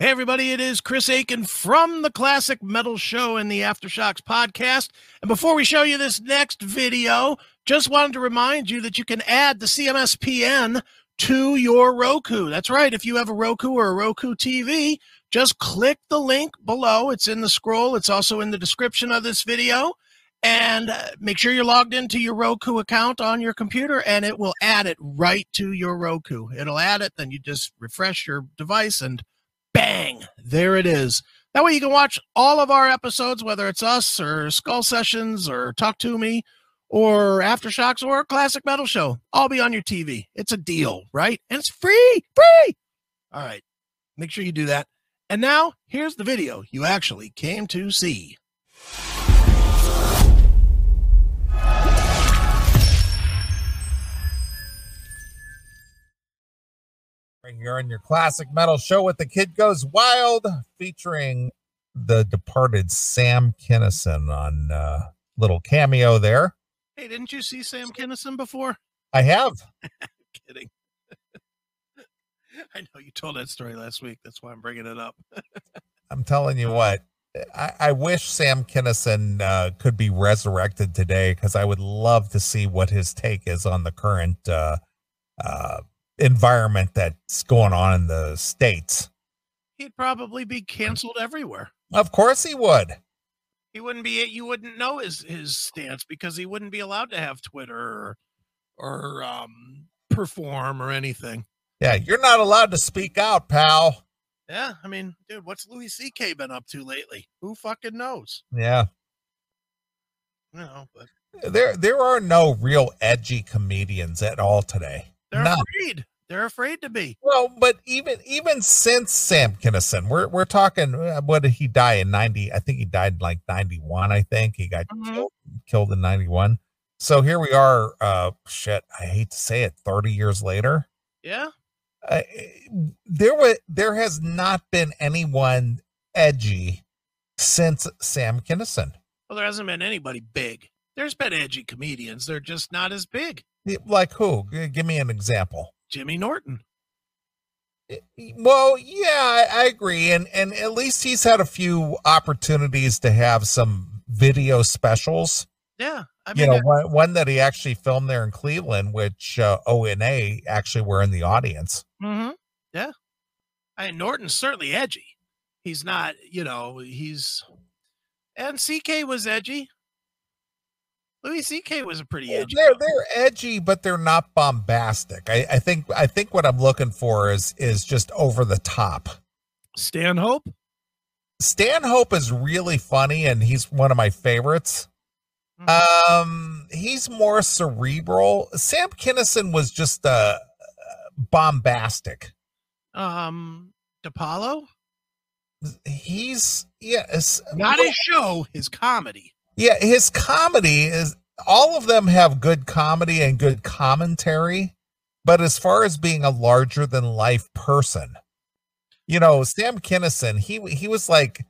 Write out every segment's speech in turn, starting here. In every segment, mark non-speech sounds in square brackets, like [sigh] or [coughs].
Hey, everybody, it is Chris Akin from the Classic Metal Show and the Aftershocks podcast. And before we show you this next video, just wanted to remind you that you can add the CMSPN to your Roku. That's right. If you have a Roku or a Roku TV, just click the link below. It's in the scroll, it's also in the description of this video. And uh, make sure you're logged into your Roku account on your computer, and it will add it right to your Roku. It'll add it, then you just refresh your device and bang, there it is. That way you can watch all of our episodes, whether it's us or Skull Sessions or Talk to Me or Aftershocks or Classic Metal Show. All be on your TV. It's a deal, right? And it's free, free. All right. Make sure you do that. And now here's the video you actually came to see. You're on your classic metal show with the kid goes wild, featuring the departed Sam Kinison on uh, little cameo there. Hey, didn't you see Sam Kinison before? I have. [laughs] Kidding. [laughs] I know you told that story last week. That's why I'm bringing it up. [laughs] I'm telling you what. I, I wish Sam Kinison uh, could be resurrected today because I would love to see what his take is on the current uh, uh, environment that's going on in the states. He'd probably be canceled everywhere. Of course he would. He wouldn't be you wouldn't know his his stance because he wouldn't be allowed to have Twitter or, or um perform or anything. Yeah, you're not allowed to speak out, pal. Yeah, I mean, dude, what's Louis C.K. been up to lately? Who fucking knows? Yeah. You know, but there there are no real edgy comedians at all today. They're None. afraid. They're afraid to be. Well, but even even since Sam Kinison, we're we're talking. uh, What did he die in ninety? I think he died in like ninety one. I think he got Mhm. killed, killed in ninety one. So here we are. Uh, shit. I hate to say it. Thirty years later, Yeah. uh, there was there has not been anyone edgy since Sam Kinison. Well, there hasn't been anybody big. There's been edgy comedians. They're just not as big. Like who? Give me an example. Jimmy Norton. Well, yeah, I, I agree, and and at least he's had a few opportunities to have some video specials. Yeah. I mean, you know, uh, one, one that he actually filmed there in Cleveland, which uh, O&A actually were in the audience. Mm-hmm. Yeah. I mean, Norton's certainly edgy. He's not, you know, he's and CK was edgy. Louis CK was a pretty edgy. They're they're edgy, but they're not bombastic. I, I think I think what I'm looking for is is just over the top. Stanhope. Stanhope is really funny, and he's one of my favorites. Mhm. Um, he's more cerebral. Sam Kinison was just uh bombastic. Um, DiPaolo. He's yes, Not his show, his comedy. Yeah. His comedy is all of them have good comedy and good commentary, but as far as being a larger than life person, you know, Sam Kinison, he he was like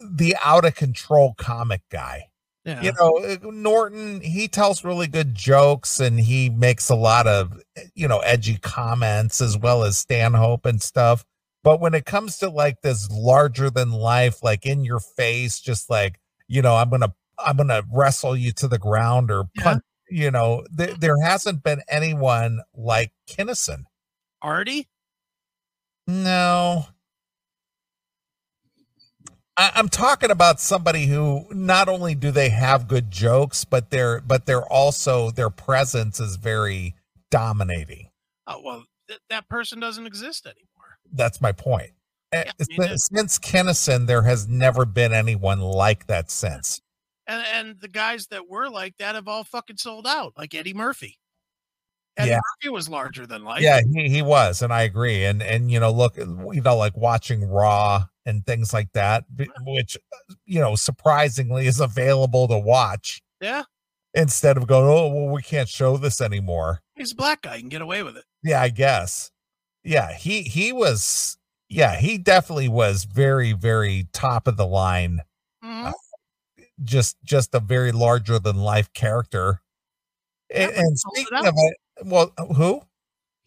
the out of control comic guy. Yeah. you know uh, norton he tells really good jokes and he makes a lot of you know edgy comments as well as stanhope and stuff but when it comes to like this larger than life like in your face just like you know i'm gonna i'm gonna wrestle you to the ground or Yeah. punch you know th- there hasn't been anyone like Kinison Artie. no I, I'm talking about somebody who not only do they have good jokes, but they're but they're also their presence is very dominating. Oh well, th- that person doesn't exist anymore. That's my point. Eh, Yeah, I mean, since, since Kinison, there has never been anyone like that since. And and the guys that were like that have all fucking sold out, like Eddie Murphy. Eddie Yeah. Murphy was larger than life. Yeah, he, he was, and I agree. And and you know, look, you know, like watching Raw and things like that, which you know, surprisingly is available to watch Yeah. instead of going, oh, well, we can't show this anymore. He's a black guy. He can get away with it. Yeah, I guess. Yeah, he he was. Yeah, he definitely was very very top of the line. Just just a very larger than life character. And, and sold it speaking of it, well, who?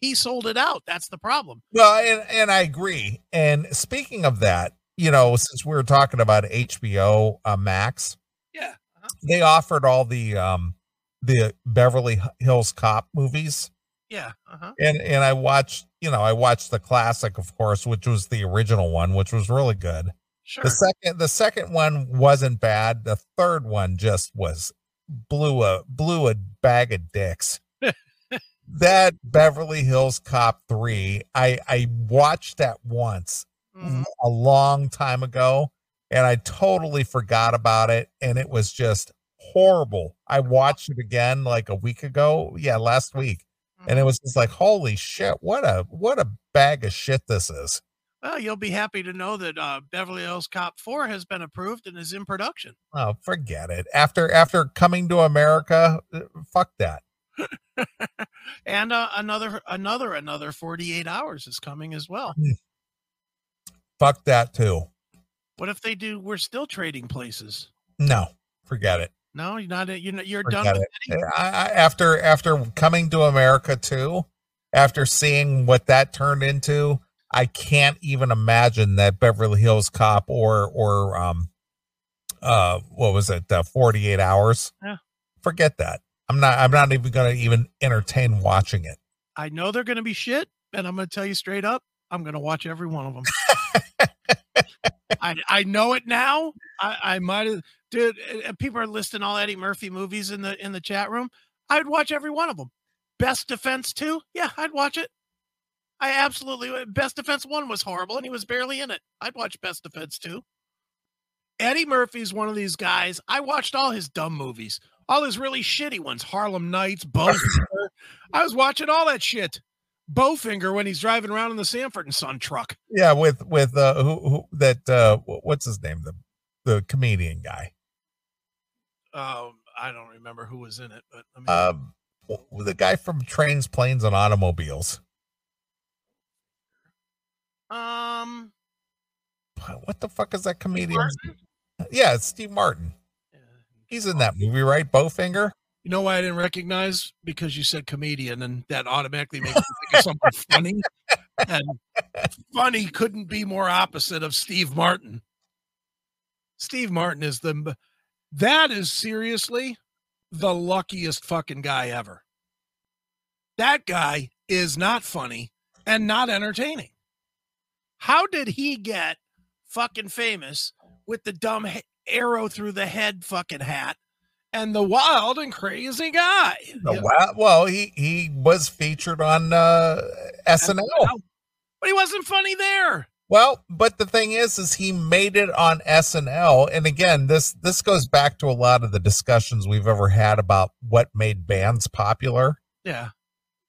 he sold it out. That's the problem. Well, and and I agree. And speaking of that, you know, since we were talking about HBO uh, Max, Yeah. uh-huh. they offered all the um the Beverly Hills Cop movies, Yeah. Uh-huh. and and I watched, you know, I watched the classic, of course, which was the original one, which was really good. Sure. The second the second one wasn't bad. The third one just was blew a blew a bag of dicks. [laughs] that Beverly Hills Cop 3, I I watched that once Mhm. a long time ago and I totally forgot about it and it was just horrible. I watched it again like a week ago. Yeah, last week. And it Mhm. was just like, holy shit, what a what a bag of shit this is. Well, you'll be happy to know that uh, Beverly Hills Cop 4 has been approved and is in production. Oh, forget it. After after coming to America, uh, fuck that. [laughs] and uh, another another another 48 hours is coming as well. Fuck that too. What if they do we're still trading places? No, forget it. No, you're not you're not, you're done Forget it. I, I, after after coming to America too, after seeing what that turned into, I can't even imagine that Beverly Hills Cop or or um uh what was it uh, 48 hours. Yeah. Forget that. I'm not I'm not even going to even entertain watching it. I know they're going to be shit, and I'm going to tell you straight up, I'm going to watch every one of them. [laughs] I I know it now. I I might have, dude. uh, People are listing all Eddie Murphy movies in the in the chat room. I'd watch every one of them. Best Defense two, yeah, I'd watch it. I absolutely would. Best Defense one was horrible, and he was barely in it. I'd watch Best Defense two. Eddie Murphy's one of these guys. I watched all his dumb movies, all his really shitty ones, Harlem Nights, Bowfinger. [laughs] I was watching all that shit. Bowfinger when he's driving around in the Sanford and Son truck. Yeah, with with uh who, who that uh what's his name the the comedian guy. Um, I don't remember who was in it, but I mean, Um the guy from Trains, Planes and Automobiles. Um, What the fuck is that comedian? Martin? Yeah, it's Steve Martin. Yeah. He's in that movie, right? Bowfinger. You know why I didn't recognize? Because you said comedian, and that automatically makes me think of something [laughs] funny. And funny couldn't be more opposite of Steve Martin. Steve Martin is the that is seriously the luckiest fucking guy ever. That guy is not funny and not entertaining. How did he get fucking famous with the dumb arrow through the head fucking hat and the wild and crazy guy? Yeah. well, well, he he was featured on uh SNL. But he wasn't funny there. Well, but the thing is, is he made it on SNL, and again, this this goes back to a lot of the discussions we've ever had about what made bands popular. Yeah.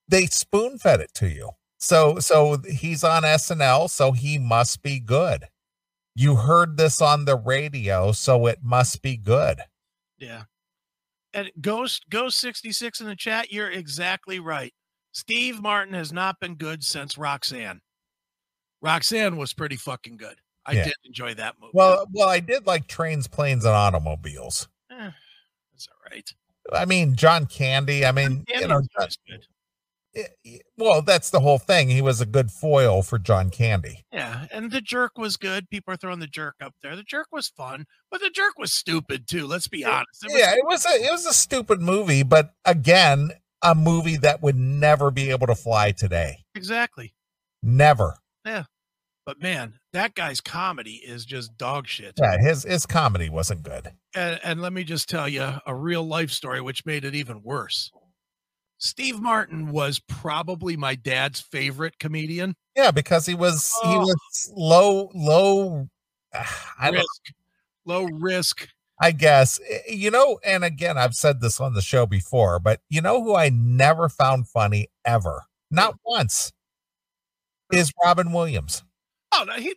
They spoon fed it to you, so so he's on SNL, so he must be good. You heard this on the radio, so it must be good. Yeah. And Ghost Ghost 66 in the chat, you're exactly right. Steve Martin has not been good since Roxanne. Roxanne was pretty fucking good. I Yeah. did enjoy that movie. Well, well, I did like trains, planes, and automobiles. Eh, it's all right. I mean, John Candy. I mean, you Candy know, was Eh, well, that's the whole thing. He was a good foil for John Candy. Yeah, and the jerk was good. People are throwing the jerk up there. The jerk was fun, but the jerk was stupid too. Let's be honest. It was yeah, it was a it was a stupid movie, but again, a movie that would never be able to fly today. exactly. Never. Yeah. But man, that guy's comedy is just dog shit. Yeah, his his comedy wasn't good. And, and let me just tell you a real life story, which made it even worse. Steve Martin was probably my dad's favorite comedian. Yeah, because he was he Oh. was low low. I don't risk, low risk. I guess Eh, you know, and again, I've said this on the show before, but you know who I never found funny ever, not once, is Robin Williams. Oh, he,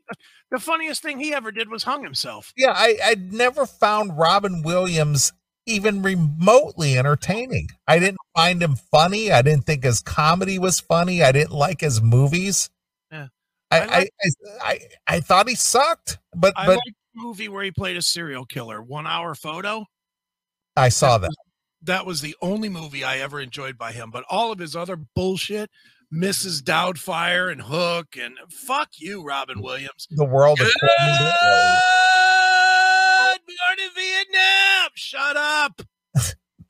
the funniest thing he ever did was hung himself. Yeah, I I never found Robin Williams even remotely entertaining. I didn't find him funny. I didn't think his comedy was funny. I didn't like his movies. Yeah. I I I, like- I, I, I thought he sucked, but I but movie where he played a serial killer, One Hour Photo. I saw that. That was the only movie I ever enjoyed by him. But all of his other bullshit, Mrs. Doubtfire and Hook and fuck you, Robin Williams. The world Good to- morning, up. [laughs]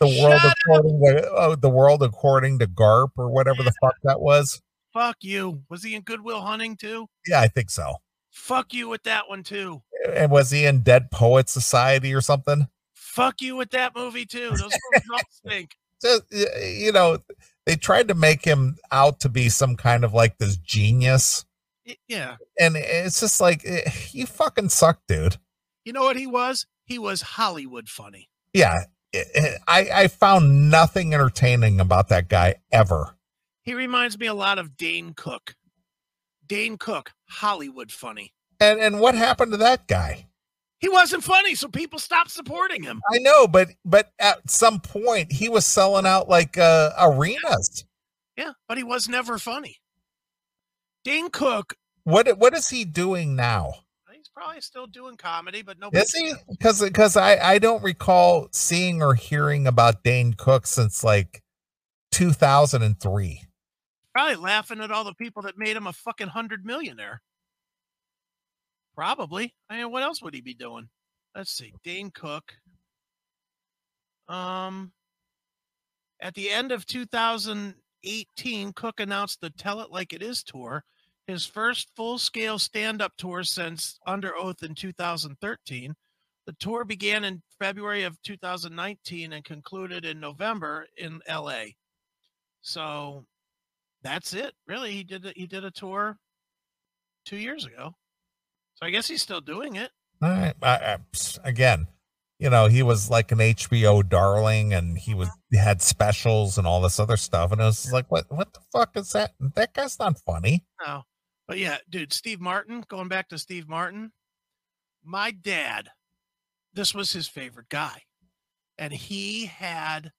the world Shut according to oh, the world according to Garp or whatever the fuck that was. Fuck you. Was he in Goodwill Hunting too? Yeah, I think so. Fuck you with that one too. And was he in Dead Poet Society or something? Fuck you with that movie too. Those [laughs] movies stink. Just you know, they tried to make him out to be some kind of like this genius, Yeah. and it's just like eh, you fucking suck, dude. You know what he was? He was Hollywood funny. Yeah, eh, eh, I I found nothing entertaining about that guy ever. He reminds me a lot of Dane Cook. Dane Cook, Hollywood funny. And and what happened to that guy? He wasn't funny, so people stopped supporting him. I know, but but at some point he was selling out like uh, arenas. Yeah, but he was never funny. Dane Cook, What what is he doing now? Probably still doing comedy, but nobody. Is he? Because because I I don't recall seeing or hearing about Dane Cook since like 2003. Probably laughing at all the people that made him a fucking hundred millionaire. Probably. I mean, what else would he be doing? Let's see. Dane Cook. Um, at the end of 2018, Cook announced the Tell It Like It Is tour, his first full scale stand up tour since Under Oath in 2013. The tour began in February of 2019 and concluded in November in LA. So that's it. Really, he did a, he did a tour two years ago. So I guess he's still doing it. All right. I, I, again, you know, he was like an HBO darling, and he was he had specials and all this other stuff, and it was like, what what the fuck is that? That guy's not funny. No, but yeah, dude, Steve Martin. Going back to Steve Martin, my dad. This was his favorite guy, and he had.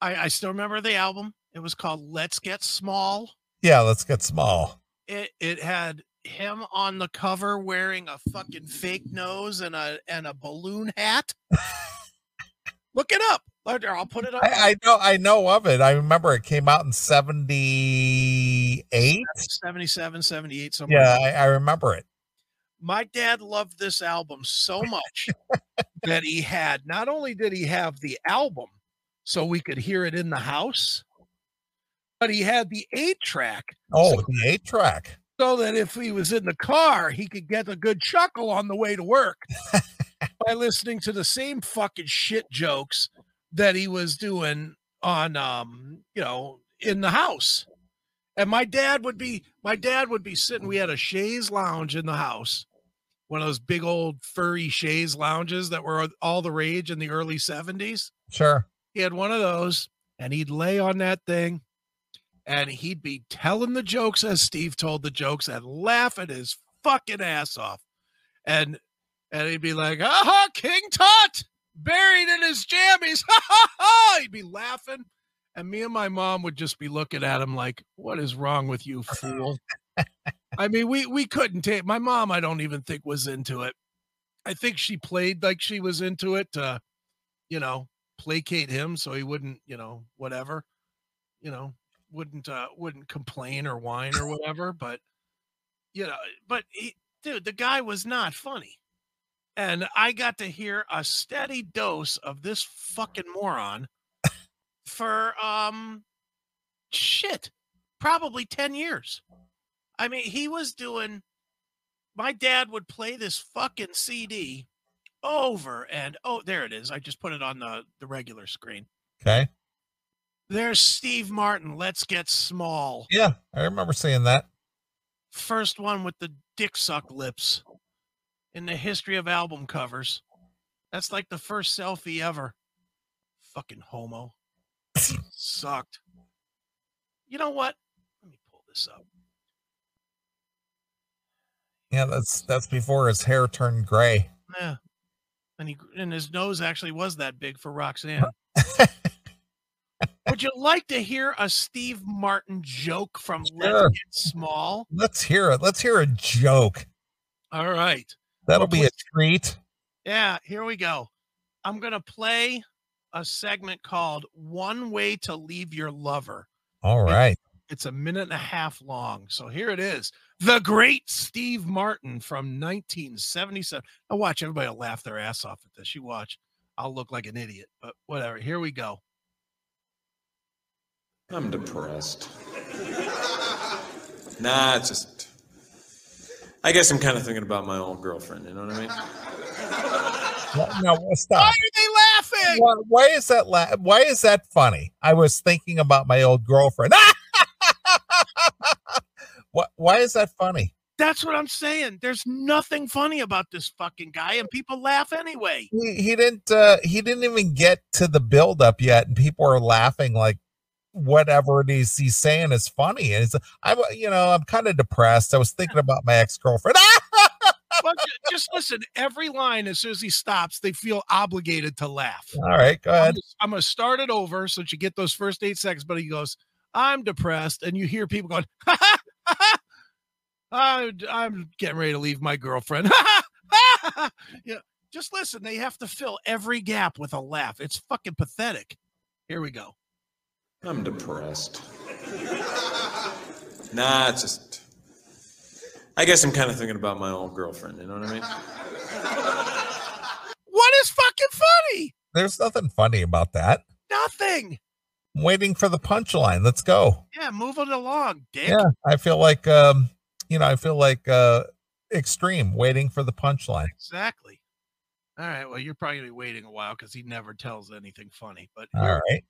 I, I still remember the album. It was called "Let's Get Small." Yeah, let's get small. It it had him on the cover wearing a fucking fake nose and a and a balloon hat. [laughs] Look it up. I'll put it up. I, I know I know of it. I remember it came out in '78. 77, 78, somewhere. Yeah, I, I remember it. my dad loved this album so much [laughs] that he had not only did he have the album so we could hear it in the house, but he had the eight track Oh, So- the eight track. so that if he was in the car, he could get a good chuckle on the way to work [laughs] by listening to the same fucking shit jokes that he was doing on um, you know, in the house. And my dad would be my dad would be sitting. We had a chaise lounge in the house, one of those big old furry chaise lounges that were all the rage in the early 70s. Sure. He had one of those, and he'd lay on that thing and he'd be telling the jokes as Steve told the jokes and laughing his fucking ass off. And and he'd be like, aha, King Tut buried in his jammies. [laughs] Ha ha ha. He'd be laughing. And me and my mom would just be looking at him like, what is wrong with you, fool? [laughs] I mean, we we couldn't take my mom, I don't even think was into it. I think she played like she was into it to, you know, placate him so he wouldn't, you know, whatever, you know, wouldn't uh wouldn't complain or whine or whatever. But you know, but he, dude, the guy was not funny. And I got to hear a steady dose of this fucking moron for um shit, probably 10 years. I mean, he was doing my dad would play this fucking CD over and oh, there it is. I just put it on the the regular screen. Okay. There's Steve Martin. Let's get small. Yeah, I remember seeing that. First one with the dick suck lips in the history of album covers. That's like the first selfie ever. Fucking homo. Sucked. You know what? Let me pull this up. Yeah, that's that's before his hair turned gray. Yeah. And he and his nose actually was that big for Roxanne. [laughs] Would you like to hear a Steve Martin joke from Sure. Let's Get Small? Let's hear it. Let's hear a joke. All right. That'll be a treat. Yeah, here we go. I'm going to play a segment called One Way to Leave Your Lover. All right. It's a minute and a half long. So here it is. The great Steve Martin from 1977. Now watch everybody will laugh their ass off at this. You watch. I'll look like an idiot, but whatever. Here we go. I'm depressed. [laughs] nah, it's just. I guess I'm kind of thinking about my old girlfriend. You know what I mean? No, Why are they laughing? Why, why is that? La- why is that funny? I was thinking about my old girlfriend. [laughs] what? Why is that funny? That's what I'm saying. There's nothing funny about this fucking guy, and people laugh anyway. He, he didn't. Uh, he didn't even get to the build up yet, and people are laughing like whatever it is he's saying is funny. And it's, I'm, you know, I'm kind of depressed. I was thinking [laughs] about my ex girlfriend. But [laughs] just listen, every line as soon as he stops, they feel obligated to laugh. All right, go ahead. I'm going to start it over so that you get those first eight seconds. But he goes, I'm depressed. And you hear people going, ha ha, ha, ha. I'm, I'm getting ready to leave my girlfriend. [laughs] Yeah, just listen. They have to fill every gap with a laugh. It's fucking pathetic. Here we go. I'm depressed. [laughs] nah, it's just. I guess I'm kind of thinking about my old girlfriend. You know what I mean? [laughs] What is fucking funny? There's nothing funny about that. Nothing. I'm waiting for the punchline. Let's go. Yeah, move it along, dick. Yeah, I feel like, um, you know, I feel like uh, extreme waiting for the punchline. Exactly. All right. Well, you're probably gonna be waiting a while because he never tells anything funny. But All here, right.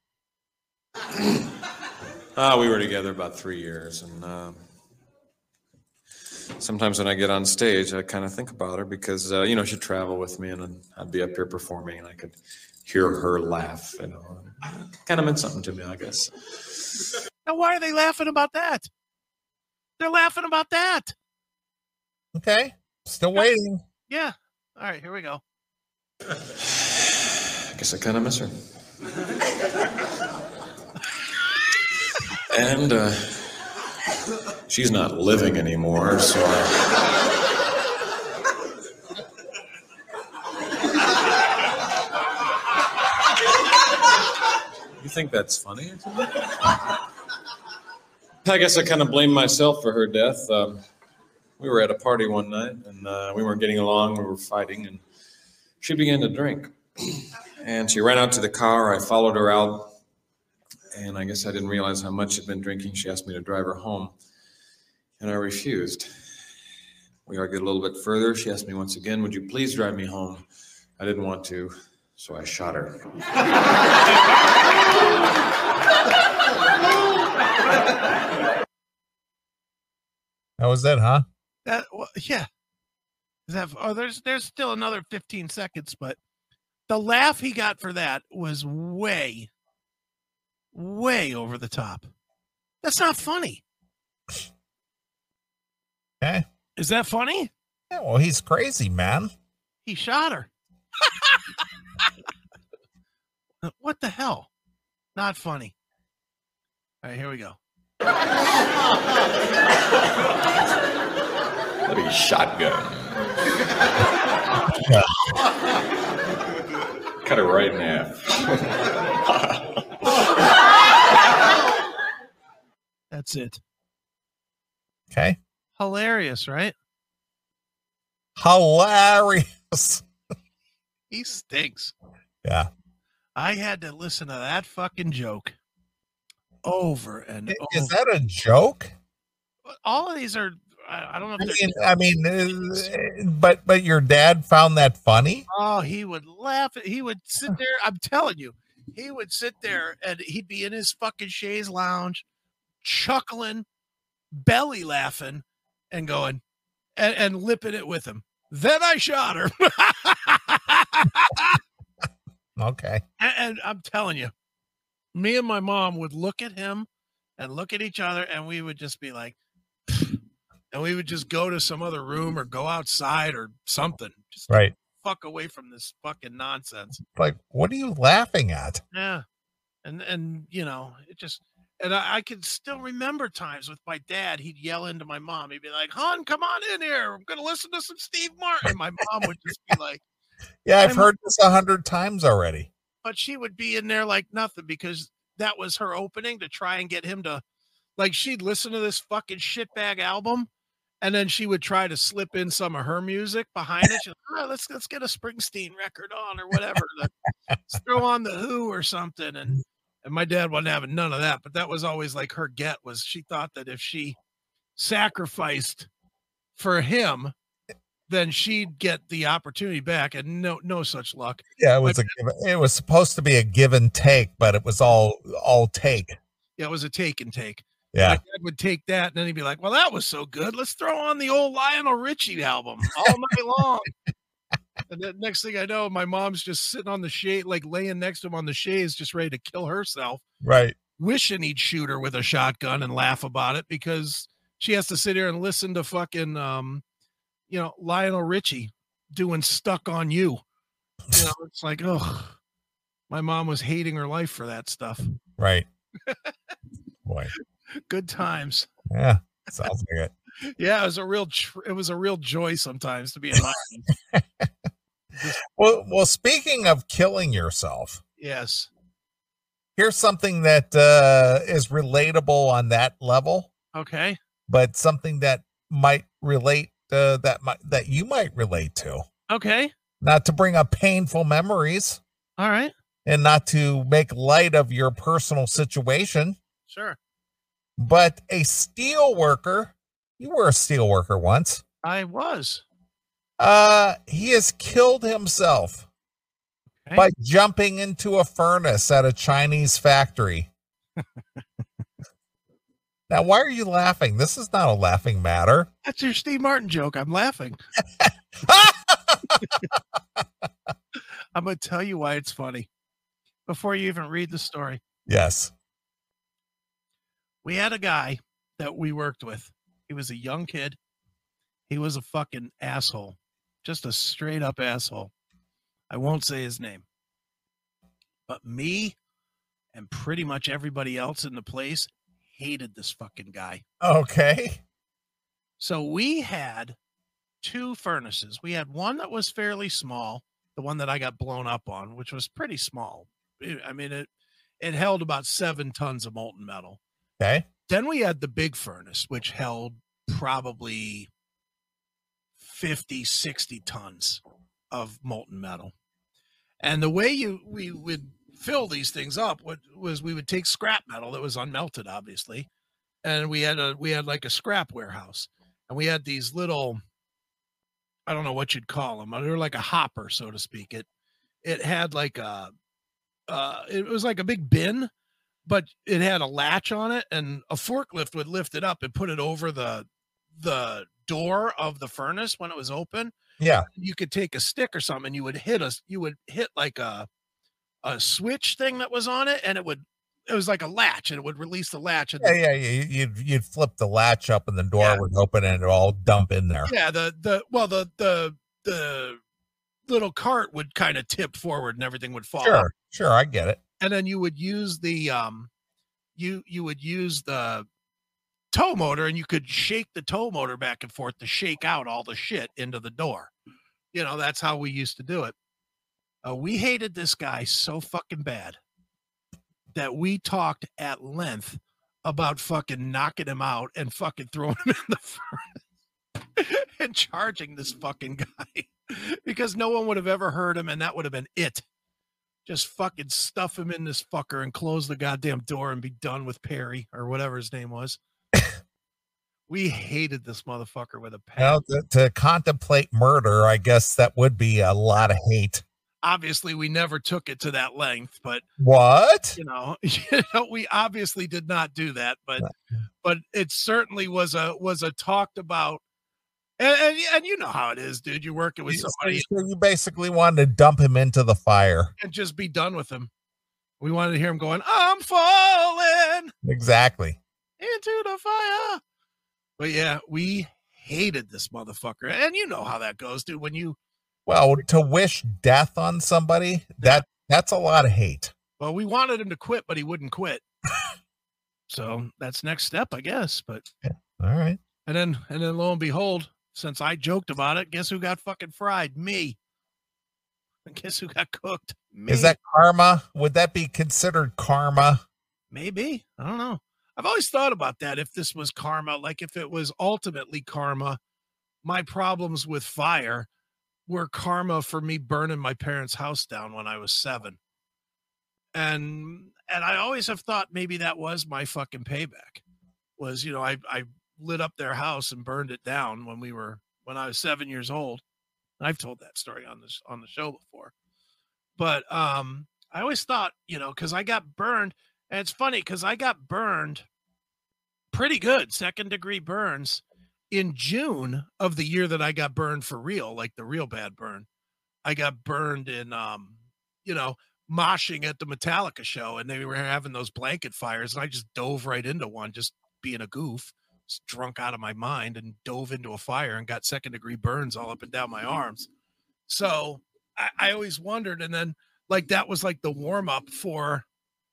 Ah, we were together about three years, and uh, sometimes when I get on stage, I kind of think about her because uh, you know she'd travel with me, and then I'd be up here performing, and I could hear her laugh. You know, kind of meant something to me, I guess. now why are they laughing about that? They're laughing about that. Okay. Still waiting. Yeah. All right. Here we go. [sighs] I guess I kind of miss her. [laughs] and uh, she's not living anymore, so. You think that's funny? I guess I kind of blame myself for her death. Um, we were at a party one night and uh, we weren't getting along. We were fighting, and she began to drink. [clears throat] And she ran out to the car. I followed her out. And I guess I didn't realize how much she'd been drinking. She asked me to drive her home. And I refused. We argued a little bit further. She asked me once again, Would you please drive me home? I didn't want to, so I shot her. That was it, huh? That well, yeah. Is that oh there's there's still another 15 seconds, but the laugh he got for that was way, way over the top. That's not funny. Okay. Is that funny? Yeah, well, he's crazy, man. He shot her. [laughs] what the hell? Not funny. All right, here we go. That'd be shotgun. Cut it right in half. [laughs] That's it. Okay. Hilarious, right? Hilarious. [laughs] He stinks. Yeah. I had to listen to that fucking joke over and I- over. Is that a joke? All of these are. I, I don't know I mean, I mean, uh, but but your dad found that funny. Oh, he would laugh. He would sit there. I'm telling you, he would sit there and he'd be in his fucking chaise lounge, chuckling, belly laughing, and going, and, and lipping it with him. Then I shot her. [laughs] Okay. and, and I'm telling you, me and my mom would look at him and look at each other, and we would just be like, and we would just go to some other room or go outside or something. Just Right. fuck away from this fucking nonsense. Like, what are you laughing at? Yeah. And and you know, it just and I, I can still remember times with my dad, he'd yell into my mom, he'd be like, Hon, come on in here. I'm gonna listen to some Steve Martin. My mom would just be like, Yeah, I've heard this a hundred times already. but she would be in there like nothing because that was her opening to try and get him to Like she'd listen to this fucking shitbag album, and then she would try to slip in some of her music behind it. She's like, oh, let's let's get a Springsteen record on or whatever. let's throw on the Who or something. And and my dad wasn't having none of that, but that was always like her get was she thought that if she sacrificed for him, then she'd get the opportunity back, and no no such luck. Yeah, it was a give- it was supposed to be a give and take, but it was all all take. Yeah, it was a take and take. yeah My dad would take that, and then he'd be like, "Well, that was so good. Let's throw on the old Lionel Richie album all night long." And then next thing I know, my mom's just sitting on the shade, like laying next to him on the shades, just ready to kill herself, Right. wishing he'd shoot her with a shotgun and laugh about it because she has to sit here and listen to fucking, um, you know, Lionel Richie doing "Stuck on You." You know, it's like, oh, my mom was hating her life for that stuff. Right. [laughs] Boy. Good times. Yeah. Sounds like it. Yeah, it was a real tr- it was a real joy sometimes to be in line. [laughs] Well, well, speaking of killing yourself, yes. here's something that uh, is relatable on that level, Okay. but something that might relate uh, that might that you might relate to. Okay. Not to bring up painful memories All right. and not to make light of your personal situation, Sure. but a steel worker, you were a steel worker once. I was. Uh, he has killed himself Okay. by jumping into a furnace at a Chinese factory. [laughs] now, why are you laughing? This is not a laughing matter. That's your Steve Martin joke. I'm laughing. [laughs] [laughs] I'm gonna tell you why it's funny. Before you even read the story. yes. We had a guy that we worked with. He was a young kid. He was a fucking asshole. Just a straight up asshole. I won't say his name. But me and pretty much everybody else in the place hated this fucking guy. Okay. So we had two furnaces. We had one that was fairly small, the one that I got blown up on, which was pretty small. I mean, it it held about seven tons of molten metal. Okay. Then we had the big furnace, which held probably 50, 60 tons of molten metal. And the way you we would fill these things up was we would take scrap metal that was unmelted, obviously, and we had a we had like a scrap warehouse, and we had these little I don't know what you'd call them. They were like a hopper, so to speak. It it had like a uh it was like a big bin but it had a latch on it and a forklift would lift it up and put it over the the door of the furnace when it was open Yeah. you could take a stick or something and you would hit us you would hit like a a switch thing that was on it and it would it was like a latch and it would release the latch and Yeah. the, Yeah. you- You'd, you'd flip the latch up and the door Yeah. would open and it all dump in there. yeah the the well the the the little cart would kind of tip forward and everything would fall. Sure. Sure. I get it. And then you would use the um you you would use the tow motor and you could shake the tow motor back and forth to shake out all the shit into the door. You know that's how we used to do it. Uh, we hated this guy so fucking bad that we talked at length about fucking knocking him out and fucking throwing him [laughs] in the furnace and charging this fucking guy [laughs] because no one would have ever heard him and that would have been it just fucking stuff him in this fucker and close the goddamn door and be done with Perry or whatever his name was. we hated this motherfucker with a passion. to, to contemplate murder, I guess that would be a lot of hate. Obviously, we never took it to that length, but What? you know, [laughs] you know, we obviously did not do that, but but it certainly was a was a talked about. And, and, and you know how it is, dude. You're working with somebody so you basically wanted to dump him into the fire. and just be done with him. We wanted to hear him going, "I'm falling." Exactly. into the fire. But yeah, we hated this motherfucker. And you know how that goes, dude. When you Well, to wish death on somebody, that that's a lot of hate. well, we wanted him to quit, but he wouldn't quit. so that's next step, I guess. But All right. and then and then lo and behold, since I joked about it, guess who got fucking fried? Me. [laughs] Guess who got cooked? Me. Is that karma? Would that be considered karma? maybe? I don't know. I've always thought about that. If this was karma, like if it was ultimately karma, my problems with fire were karma for me burning my parents' house down when I was seven. And and I always have thought maybe that was my fucking payback. Was you know I I lit up their house and burned it down when we were when I was seven years old. I've told that story on this on the show before. But um I always thought, you know, because I got burned, and it's funny because I got burned pretty good, second degree burns in June of the year that I got burned for real, like the real bad burn. I got burned in um, you know, moshing at the Metallica show, and they were having those blanket fires, and I just dove right into one, just being a goof, drunk out of my mind, and dove into a fire and got second degree burns all up and down my mm-hmm. arms. So I, I always wondered, and then like that was like the warm up for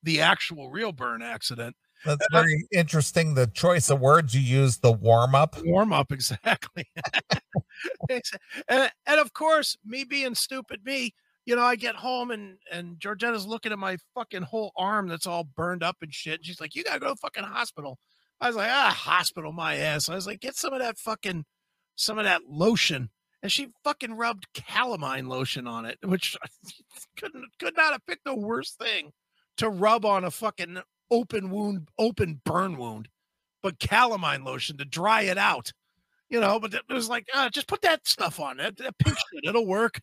the actual real burn accident. That's very interesting. The choice of words you use, the warm up. Warm up, [laughs] exactly. and, and of course, me being stupid, me, you know, I get home and and Georgetta's looking at my fucking whole arm that's all burned up and shit. And she's like, "You gotta go to fucking hospital." I was like, "Ah, hospital, my ass." I was like, "Get some of that fucking, some of that lotion." and she fucking rubbed calamine lotion on it, which [laughs] couldn't could not have picked the worst thing to rub on a fucking open wound, open burn wound, but calamine lotion to dry it out. You know, but it was like, uh, just put that stuff on it. That pink [laughs] shit, it'll work.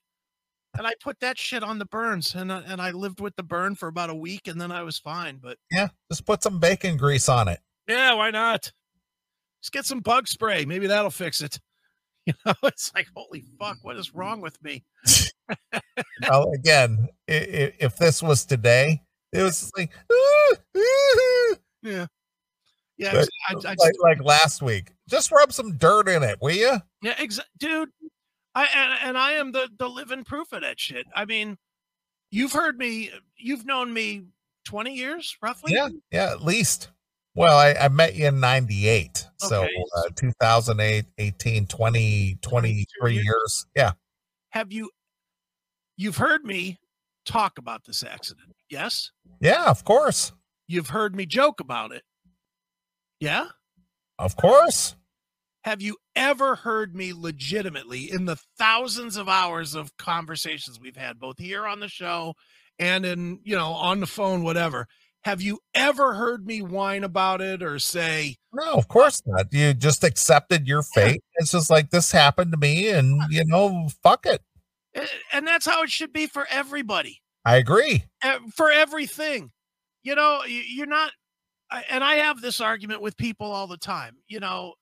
And I put that shit on the burns, and uh, and I lived with the burn for about a week, and then I was fine. But yeah, just put some bacon grease on it. Yeah, why not? Just get some bug spray. Maybe that'll fix it. [laughs] You know, it's like, holy fuck, what is wrong with me? [laughs] well, again, if, if, this was today, it was like, yeah, yeah, but, I, I like, like, last week. Just rub some dirt in it, will you? Yeah, exactly, dude. I and, and I am the the living proof of that shit. I mean, you've heard me, you've known me twenty years, roughly. Yeah, yeah, at least. Well, I, I met you in 98. So okay. uh, 2008, 18, 20, 23 years. years. Yeah. Have you, you've heard me talk about this accident? Yes. Yeah, of course. You've heard me joke about it. Yeah. Of course. Have you ever heard me legitimately in the thousands of hours of conversations we've had, both here on the show and in, you know, on the phone, whatever? Have you ever heard me whine about it or say, No, oh, of course not. You just accepted your fate. Yeah. It's just like this happened to me, and you know, fuck it. And that's how it should be for everybody. I agree. For everything. You know, you're not, and I have this argument with people all the time. You know,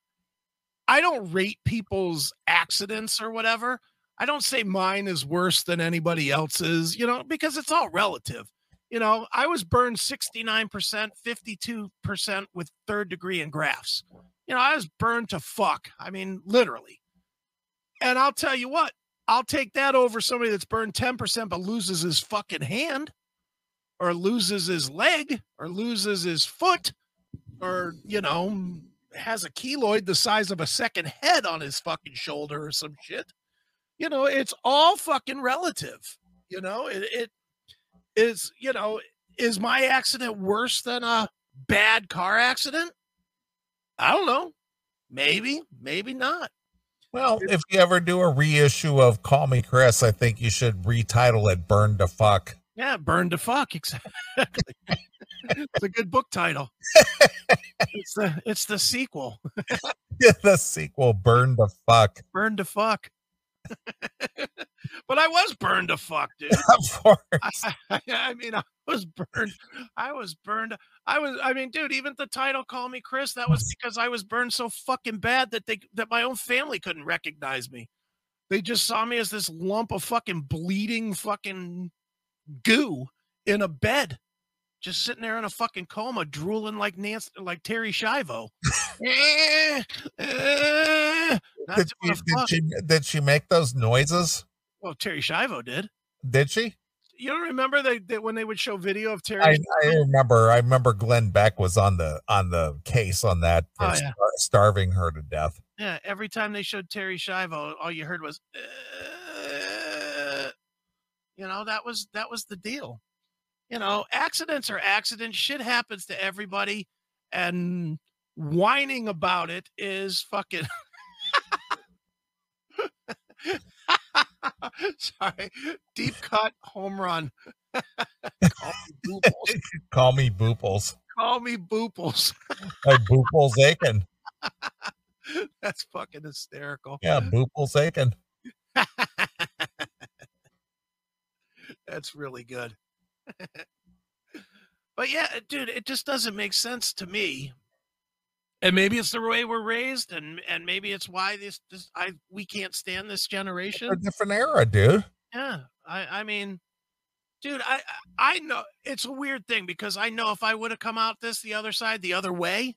I don't rate people's accidents or whatever. I don't say mine is worse than anybody else's, you know, because it's all relative you know, I was burned 69%, 52% with third degree engrafts. You know, I was burned to fuck. I mean, literally. And I'll tell you what, I'll take that over somebody that's burned 10% but loses his fucking hand or loses his leg or loses his foot or, you know, has a keloid the size of a second head on his fucking shoulder or some shit. You know, it's all fucking relative. You know, it, it is you know is my accident worse than a bad car accident? I don't know. Maybe maybe not. Well if you ever do a reissue of call me chris i think you should retitle it burn to fuck. Yeah burn to fuck exactly. It's a good book title. It's the it's the sequel. Yeah, [laughs] the sequel burn to fuck. Burn to fuck [laughs] but I was burned to fuck, dude. [laughs] of course. I, I, I, mean, I was burned. I was burned. I was. I mean, dude. Even the title "Call Me Chris" that was [laughs] because I was burned so fucking bad that they that my own family couldn't recognize me. They just saw me as this lump of fucking bleeding fucking goo in a bed just sitting there in a fucking coma, drooling like Nancy, like Terri Schiavo. Eh, eh, did, she, did, she, did she make those noises? Well, Terri Schiavo did. Did she? You don't remember they, they when they would show video of Terri? I, I, remember. I remember Glenn Beck was on the on the case on that oh, yeah. star, starving her to death. Yeah, every time they showed Terri Schiavo, all you heard was, uh, you know, that was that was the deal you know, accidents are accidents. Shit happens to everybody. and whining about it is fucking [laughs] sorry deep cut home run [laughs] [laughs] call me booples Call me Booples. call me booples Like Booples Akin. that's fucking hysterical Yeah, Booples Akin. That's really good. but yeah, dude, it just doesn't make sense to me. And maybe it's the way we're raised, and and maybe it's why this this I we can't stand this generation. A different era, dude. Yeah, I I mean, dude, I I I know it's a weird thing because I know if I would have come out this the other side the other way,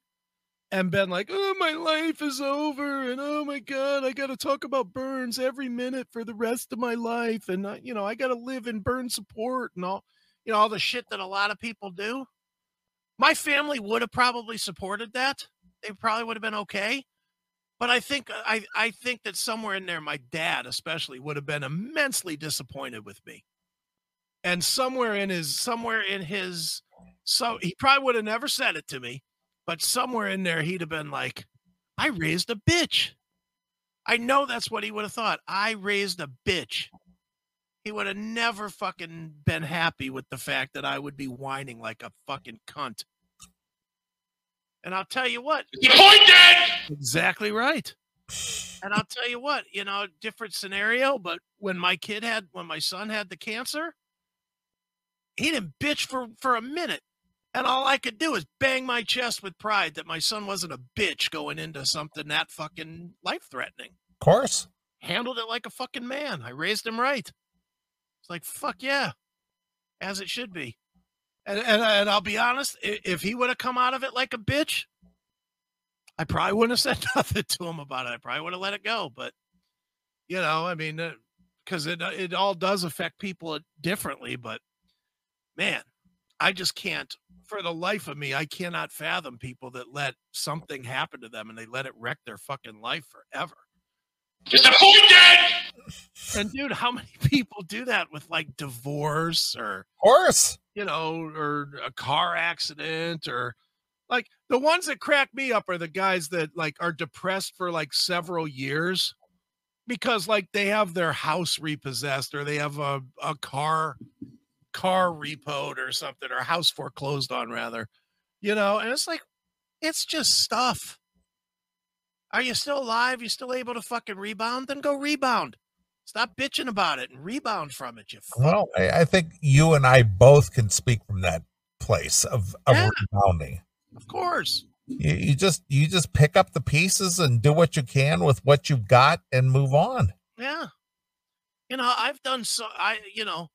and been like, oh my life is over, and oh my god, I got to talk about Burns every minute for the rest of my life, and I, you know I got to live in Burn support and all, you know all the shit that a lot of people do. My family would have probably supported that. They probably would have been okay. But I think uh, I I think that somewhere in there, my dad especially would have been immensely disappointed with me. And somewhere in his somewhere in his so he probably would have never said it to me, but somewhere in there he'd have been like, I raised a bitch. I know that's what he would have thought. I raised a bitch. He would have never fucking been happy with the fact that I would be whining like a fucking cunt. And I'll tell you what, Your point, Dad! Exactly right. And I'll tell you what, you know, different scenario, but when my kid had when my son had the cancer, he didn't bitch for for a minute. And all I could do is bang my chest with pride that my son wasn't a bitch going into something that fucking life threatening. Of course. Handled it like a fucking man. I raised him right. It's like fuck yeah. As it should be. And and, and I'll be honest, if he would have come out of it like a bitch, I probably wouldn't have [laughs] said nothing to him about it. I probably would have let it go. But you know, I mean, uh, because it uh, it all does affect people differently. But man, I just can't, for the life of me, I cannot fathom people that let something happen to them and they let it wreck their fucking life forever. Just a point, Dad! And dude, how many [laughs] people do that with like divorce or Of course. you know, or a car accident or like the ones that crack me up are the guys that like are depressed for like several years because like they have their house repossessed or they have a, a car car repoed or something or house foreclosed on rather you know and it's like it's just stuff are you still alive you still able to fucking rebound then go rebound stop bitching about it and rebound from it you fuck. Well, I, I think you and I both can speak from that place of, of Yeah. rebounding. of course You, you just you just pick up the pieces and do what you can with what you've got and move on. Yeah. You know, I've done so I you know,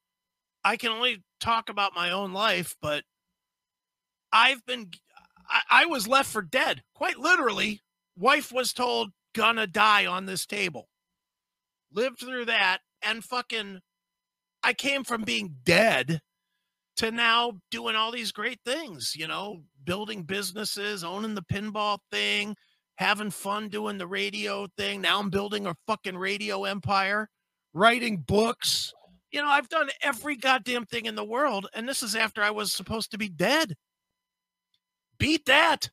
I can only talk about my own life, but I've been I, I was left for dead. Quite literally, wife was told gonna die on this table. Lived through that and fucking I came from being dead to now doing all these great things, you know, building businesses, owning the pinball thing, having fun doing the radio thing. Now I'm building a fucking radio empire, writing books. You know, I've done every goddamn thing in the world, and this is after I was supposed to be dead. Beat that.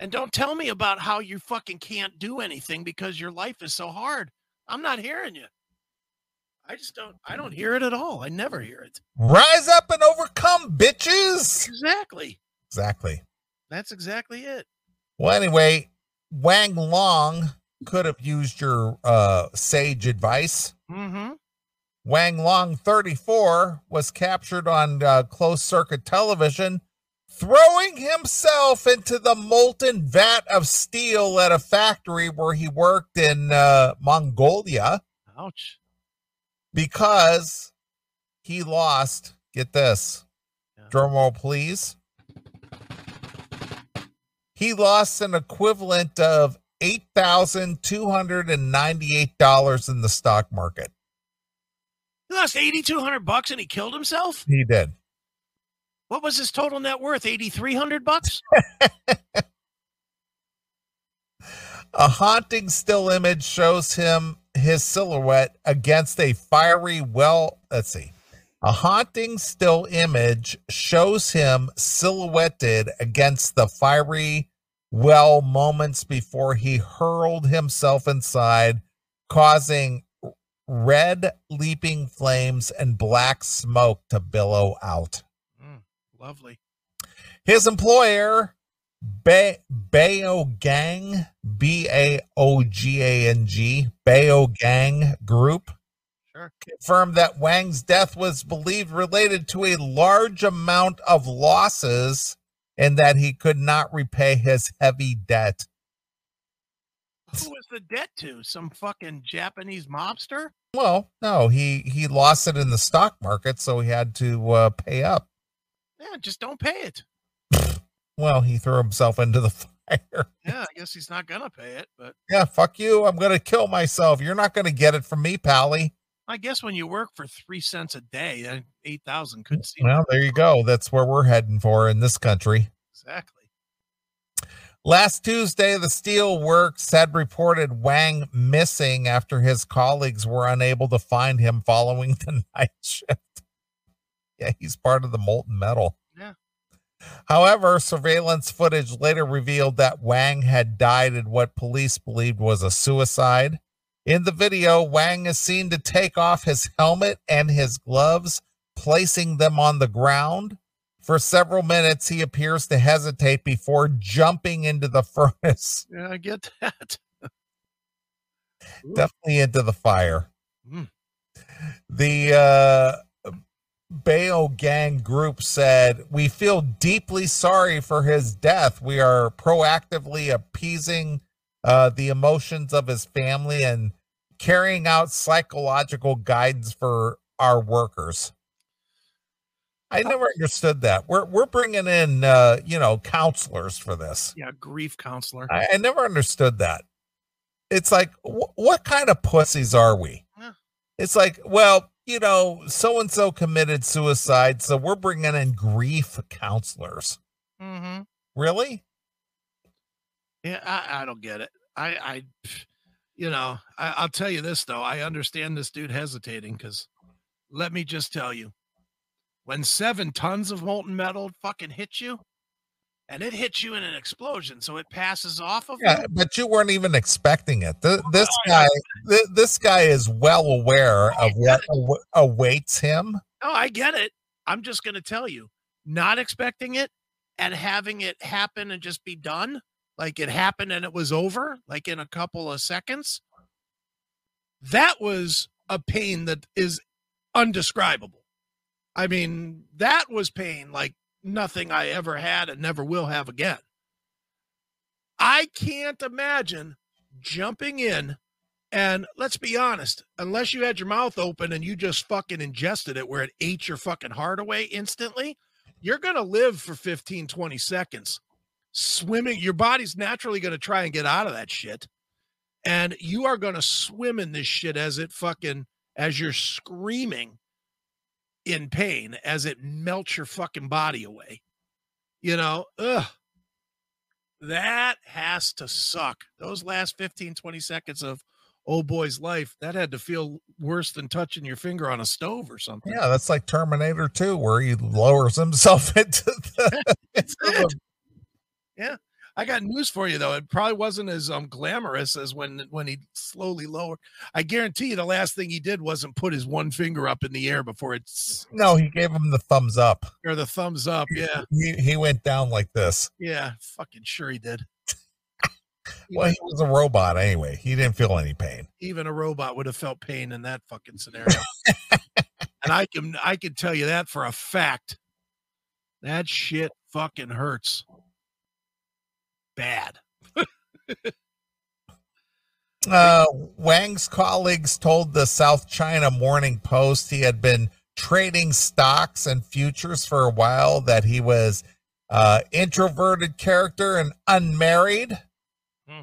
And don't tell me about how you fucking can't do anything because your life is so hard. I'm not hearing you. I just don't I don't hear it at all. I never hear it. Rise up and overcome, bitches. Exactly. Exactly. That's exactly it. Well, anyway, Wang Long could have used your uh, sage advice. Mm-hmm. Wang Long, 34, was captured on uh, closed circuit television, throwing himself into the molten vat of steel at a factory where he worked in uh, Mongolia Ouch. because he lost. Get this, Yeah. drum roll, please. He lost an equivalent of eight thousand two hundred and ninety-eight dollars in the stock market. He lost eighty two hundred bucks and he killed himself. He did. What was his total net worth? Eighty three hundred bucks. [laughs] A haunting still image shows him his silhouette against a fiery well. Let's see. A haunting still image shows him silhouetted against the fiery well moments before he hurled himself inside, causing red leaping flames and black smoke to billow out. Lovely. His employer, ba- Bayo Gang, B A O G A N G, Bayo Gang Group, Sure. confirmed that Wang's death was believed related to a large amount of losses and that he could not repay his heavy debt. Who was the debt to? Some fucking Japanese mobster? Well, no, he he lost it in the stock market, so he had to uh, pay up. Yeah, just don't pay it. Well, he threw himself into the [laughs] fire. Yeah, I guess he's not gonna pay it, but Yeah, fuck you. I'm gonna kill myself. You're not gonna get it from me, Pally. I guess when you work for three cents a day, eight thousand could seem Well, there you go. That's where we're heading for in this country. exactly. Last Tuesday, the Steelworks had reported Wang missing after his colleagues were unable to find him following [laughs] the night shift. Yeah, he's part of the molten metal. Yeah. However, surveillance footage later revealed that Wang had died in what police believed was a suicide. In the video, Wang is seen to take off his helmet and his gloves, placing them on the ground. For several minutes, he appears to hesitate before jumping into the [laughs] furnace, Yeah, I get that. definitely into the fire. Mm. The uh, Bayo Gang group said, We feel deeply sorry for his death. We are proactively appeasing uh, the emotions of his family and carrying out psychological guidance for our workers. I never understood that. We're we're bringing in uh, you know counselors for this. Yeah, grief counselor. I, I never understood that. It's like, wh- what kind of pussies are we? Yeah. It's like, well, you know, so and so committed suicide, so we're bringing in grief counselors. Mm-hmm. Really? Yeah, I, I don't get it. I, I, you know, I, I'll tell you this though. I understand this dude hesitating because let me just tell you, when seven tons of molten metal fucking hit you, and it hits you in an explosion, so it passes off of Yeah, you. but you weren't even expecting it. Th- oh, this I- guy, th- this guy is well aware oh, of what aw- awaits him. Oh, I get it. I'm just going to tell you, not expecting it and having it happen and just be done, like it happened and it was over, like in a couple of seconds. That was a pain that is undescribable. I mean, that was pain like nothing I ever had and never will have again. I can't imagine jumping in and let's be honest, unless you had your mouth open and you just fucking ingested it where it ate your fucking heart away instantly, you're going to live for 15, 20 seconds. Swimming, your body's naturally going to try and get out of that shit. And you are going to swim in this shit as it fucking, as you're screaming in pain, as it melts your fucking body away. You know, ugh. That has to suck. Those last 15, 20 seconds of old boy's life, that had to feel worse than touching your finger on a stove or something. Yeah, that's like Terminator 2, where he lowers himself [laughs] into the. Yeah. I got news for you though. It probably wasn't as um glamorous as when when he slowly lowered. I guarantee you the last thing he did wasn't put his one finger up in the air before it's No, he gave him the thumbs up. or the thumbs up. Yeah. He, he went down like this. Yeah. Fucking sure he did. [laughs] Well, he was a robot anyway. He didn't feel any pain. even a robot would have felt pain in that fucking scenario. [laughs] and I can I can tell you that for a fact. That shit fucking hurts. Bad. Uh, Wang's colleagues told the South China Morning Post he had been trading stocks and futures for a while, that he was uh, introverted character and unmarried. Hmm.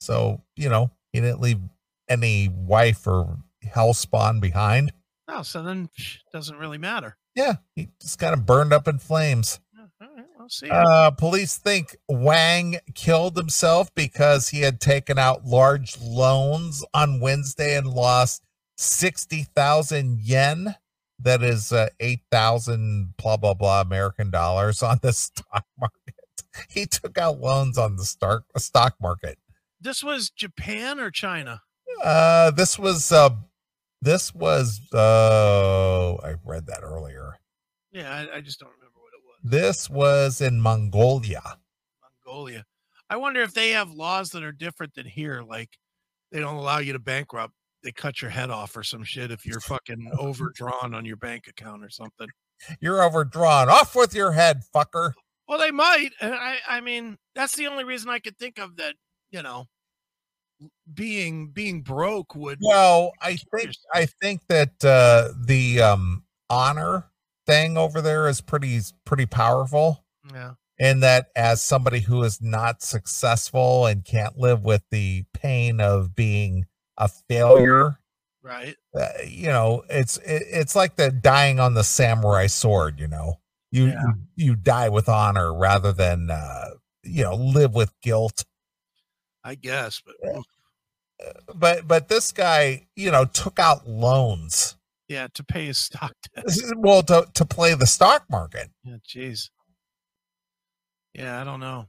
So, you know, he didn't leave any wife or hell spawn behind. Oh, so then doesn't really matter. Yeah, he just kind of burned up in flames. All right, I'll see. Uh, police think Wang killed himself because he had taken out large loans on Wednesday and lost 60,000 yen. that is uh, 8,000 blah, blah, blah American dollars on the [laughs] stock market. He took out loans on the stock, stock market. This was Japan or China? Uh, this was, uh, this was, uh, I read that earlier. Yeah, I, I just don't remember what it was. This was in Mongolia. Mongolia. I wonder if they have laws that are different than here. Like they don't allow you to bankrupt. They cut your head off or some shit if you're fucking [laughs] overdrawn on your bank account or something. You're overdrawn. Off with your head, fucker. Well, they might. and I I mean, that's the only reason I could think of that, you know, being being broke would Well, I think. I think that uh the um honor thing over there is pretty pretty powerful. yeah. in that as somebody who is not successful and can't live with the pain of being a failure Right. uh, you know it's it, it's like the dying on the samurai sword you know you Yeah. you, you die with honor rather than uh you know live with guilt I guess, but Yeah. but but this guy you know took out loans yeah, to pay his stock [laughs] debt. well to to play the stock market Yeah, jeez. Yeah, I don't know.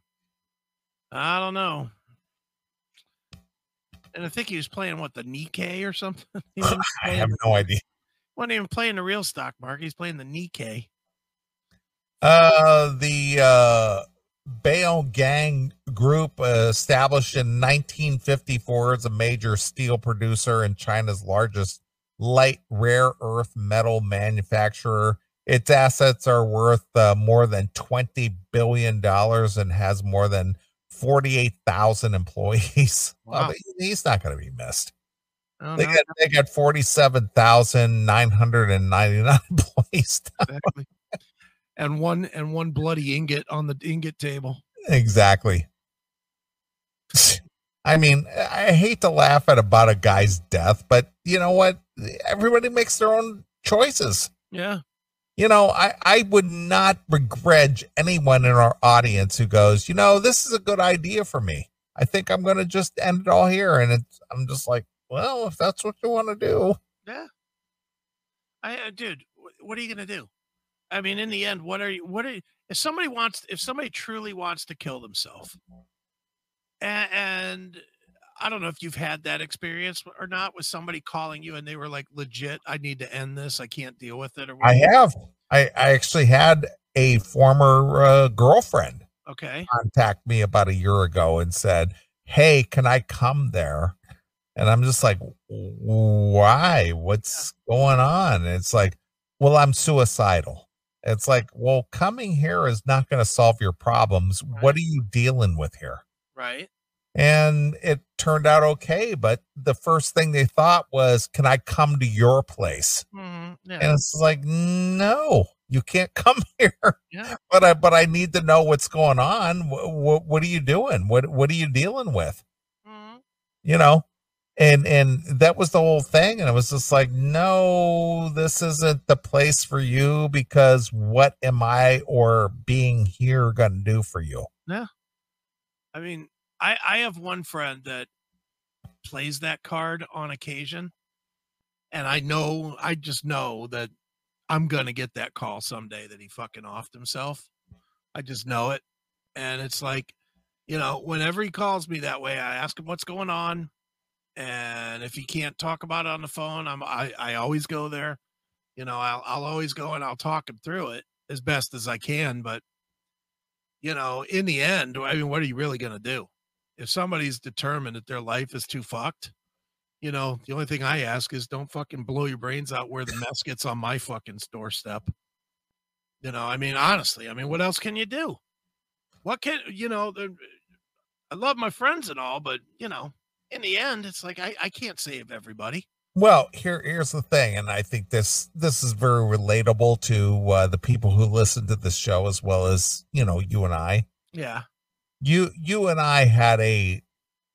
I don't know. And I think he was playing what the Nikkei or something. [laughs] [laughs] I have no idea wasn't even playing the real stock market. He's playing the Nikkei. Uh, the uh, Bayo Gang Group, uh, established in 1954, is a major steel producer and China's largest light rare earth metal manufacturer. Its assets are worth uh, more than 20 billion dollars and has more than 48,000 employees. [laughs] Wow. he- he's not going to be missed. I They got they got 47,999 [laughs] employees. exactly. and one and one bloody ingot on the ingot table. Exactly. [laughs] I mean, I hate to laugh at about a guy's death, but you know what? Everybody makes their own choices. Yeah. You know, I, I would not begrudge anyone in our audience who goes, you know, this is a good idea for me. I think I'm going to just end it all here. And it's, I'm just like, well, if that's what you want to do, Yeah. I, uh, dude, wh- what are you gonna do? I mean, in the end, what are you? What are you, if somebody wants? If somebody truly wants to kill themselves, and, and I don't know if you've had that experience or not with somebody calling you and they were like, legit, I need to end this. I can't deal with it. Or I have. I, I actually had a former uh, girlfriend Okay. contact me about a year ago and said, Hey, can I come there? And I'm just like, Why? What's going on? And it's like, Well, I'm suicidal. It's like, Well, coming here is not going to solve your problems. Right. What are you dealing with here? Right. And it turned out okay. But the first thing they thought was, Can I come to your place? hmm Yeah. And it's like, No, you can't [laughs] come here yeah. but I but I need to know what's going on. What what, what are you doing? What what are you dealing with? hmm You know, and and that was the whole thing. And it was just like, no, this isn't the place for you because what am I or being here going to do for you? Yeah. I mean, I I have one friend that plays that card on occasion, and I know I just know that I'm gonna get that call someday that he fucking offed himself. I just know it, and it's like, you know, whenever he calls me that way, I ask him what's going on, and if he can't talk about it on the phone, I'm I I always go there. You know, I'll I'll always go and I'll talk him through it as best as I can, but you know, in the end, I mean, what are you really going to do? If somebody's determined that their life is too fucked, you know, the only thing I ask is don't fucking blow your brains out where the mess gets on my fucking doorstep. You know, I mean, honestly, I mean, what else can you do? What can, you know, I love my friends and all, but, you know, in the end, it's like I, I can't save everybody. Well, here here's the thing, and I think this this is very relatable to uh, the people who listen to this show as well as you know you and I. Yeah. You you and I had a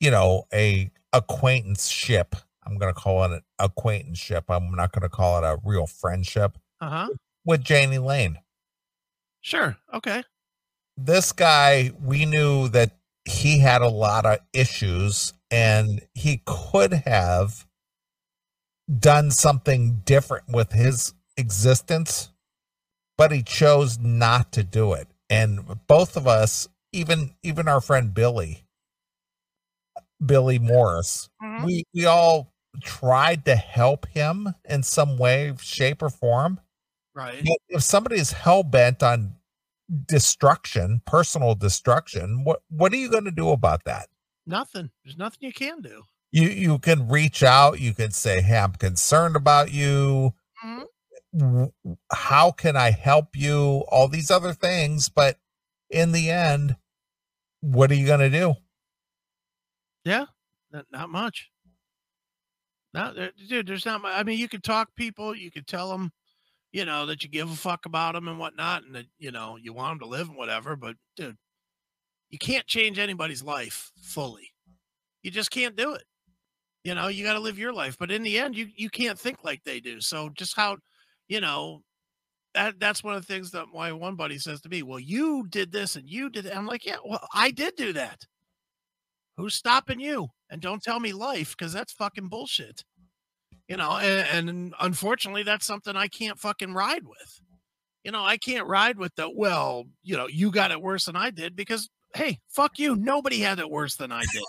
you know a acquaintanceship. I'm going to call it an acquaintanceship. I'm not going to call it a real friendship Uh huh. with Jani Lane. Sure. Okay. This guy, we knew that he had a lot of issues and he could have done something different with his existence, but he chose not to do it. And both of us, even even our friend Billy, Billy Morris, Mhm. we we all tried to help him in some way, shape, or form. Right. But if somebody is hell bent on destruction, personal destruction, what what are you going to do about that? Nothing. There's nothing you can do. You you can reach out. You can say, "Hey, I'm concerned about you. Mhm. How can I help you?" All these other things, but in the end, what are you going to do? Yeah. Not, not much. Not, dude, there's not much. I mean, you can talk people, you can tell them, you know, that you give a fuck about them and whatnot, and that, you know, you want them to live and whatever, but dude, you can't change anybody's life fully. You just can't do it. You know, you got to live your life, but in the end, you you can't think like they do. So just how, you know, that that's one of the things that my one buddy says to me, "Well, you did this and you did." That. I'm like, "Yeah, well, I did do that. Who's stopping you?" And don't tell me life because that's fucking bullshit. You know, and, and unfortunately, that's something I can't fucking ride with. You know, I can't ride with the well. You know, you got it worse than I did because hey, fuck you. Nobody had it worse than I did.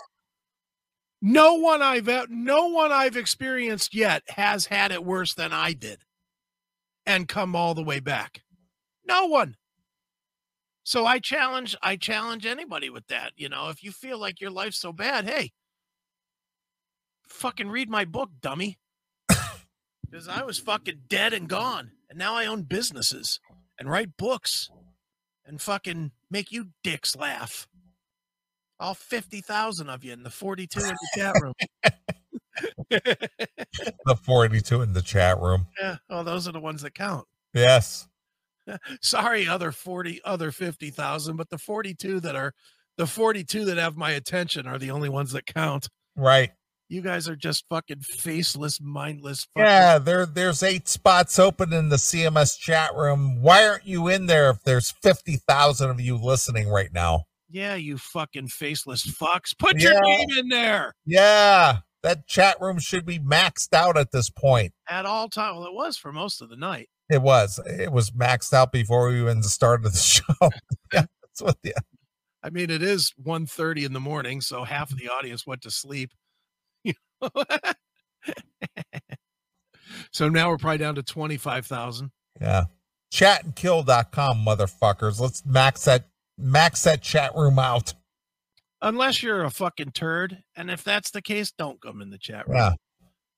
No one I've no one I've experienced yet has had it worse than I did and come all the way back. No one. So I challenge I challenge anybody with that, you know, if you feel like your life's so bad, hey, fucking read my book, dummy. [coughs] Cuz I was fucking dead and gone and now I own businesses and write books and fucking make you dicks laugh all 50,000 of you in the 42 in the chat room. [laughs] The 42 in the chat room. yeah. Oh, those are the ones that count. Yes. [laughs] Sorry, other 40, other 50,000, but the 42 that are the 42 that have my attention are the only ones that count. Right. You guys are just fucking faceless, mindless. Fucking, Yeah, there there's eight spots open in the CMS chat room. Why aren't you in there if there's 50,000 of you listening right now? yeah, you fucking faceless fucks. Put your name in there Yeah, that chat room should be maxed out at this point. at all time. Well, it was for most of the night. It was. It was maxed out before we even started the [laughs] show. yeah, [laughs] that's what the I mean, it is 1.30 in the morning, so half of the audience went to sleep. [laughs] so now we're probably down to 25,000. yeah. Chatandkill.com, motherfuckers. Let's max that max that chat room out. Unless you're a fucking turd. And if that's the case, don't come in the chat room. Yeah.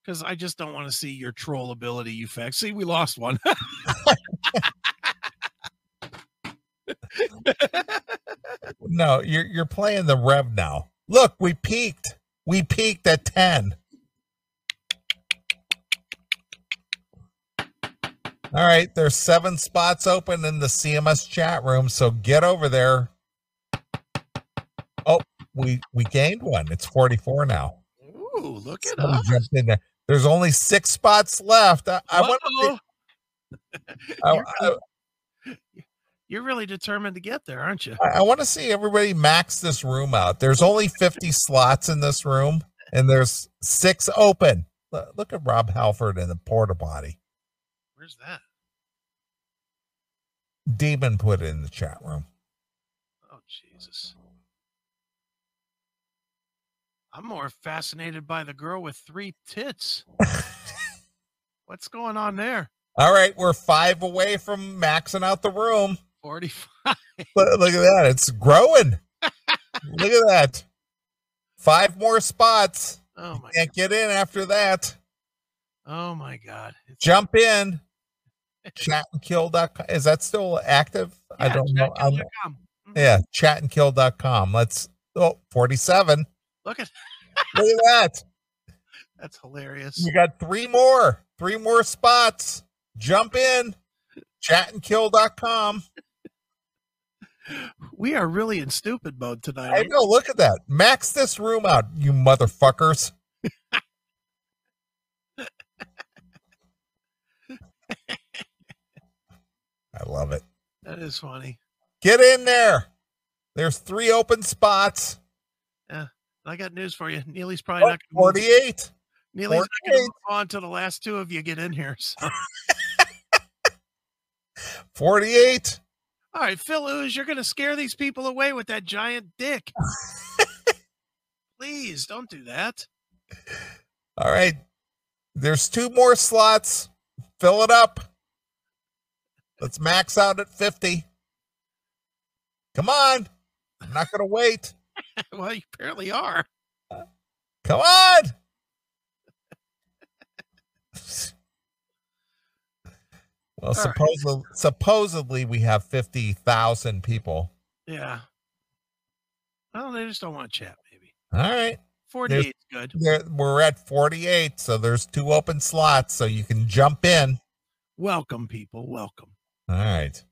Because I just don't want to see your troll ability, you fact. See, we lost one. [laughs] No, you're you're playing the rev now. Look, we peaked. We peaked at 10. All right, there's seven spots open in the CMS chat room, so get over there. We we gained one. It's 44 now. Ooh, look at us. jumped in there. There's only six spots left. I, I want Uh-oh. [laughs] You're really determined to get there, aren't you? I want to see everybody max this room out. There's only 50 slots in this room, and there's six open. Look, look at Rob Halford in the porta potty. Where's that? Demon put it in the chat room. Oh, Jesus. I'm more fascinated by the girl with three tits. What's going on there? All right, we're five away from maxing out the room. 45. [laughs] Look, look at that. It's growing. [laughs] look at that. Five more spots. Oh, my Can't get in after that. Oh my God! It's, Jump in. [laughs] Chatandkill.com. Is that still active? I don't know. Mhm. yeah, chatandkill.com. Let's oh 47. Look at Look at that. that's hilarious. You got three more, three more spots. Jump in. Chatandkill.com. [laughs] We are really in stupid mode tonight. I know. Look at that. Max this room out, you motherfuckers. [laughs] I love it. That is funny. Get in there. There's three open spots. I got news for you. Neeley's probably Oh, not going to 48. Neeley's not going to move on till the last two of you get in here. So. [laughs] 48. All right, Phil Ooze, you're going to scare these people away with that giant dick. [laughs] Please don't do that. All right. There's two more slots. Fill it up. Let's max out at 50. Come on. I'm not going to wait. [laughs] well, you apparently are. Come on. Well, right. supposedly, supposedly we have 50,000 people. Yeah. Well, they just don't want to chat, maybe. All right. 48 is good. We're at 48, so there's two open slots, so you can jump in. Welcome, people. Welcome. All right.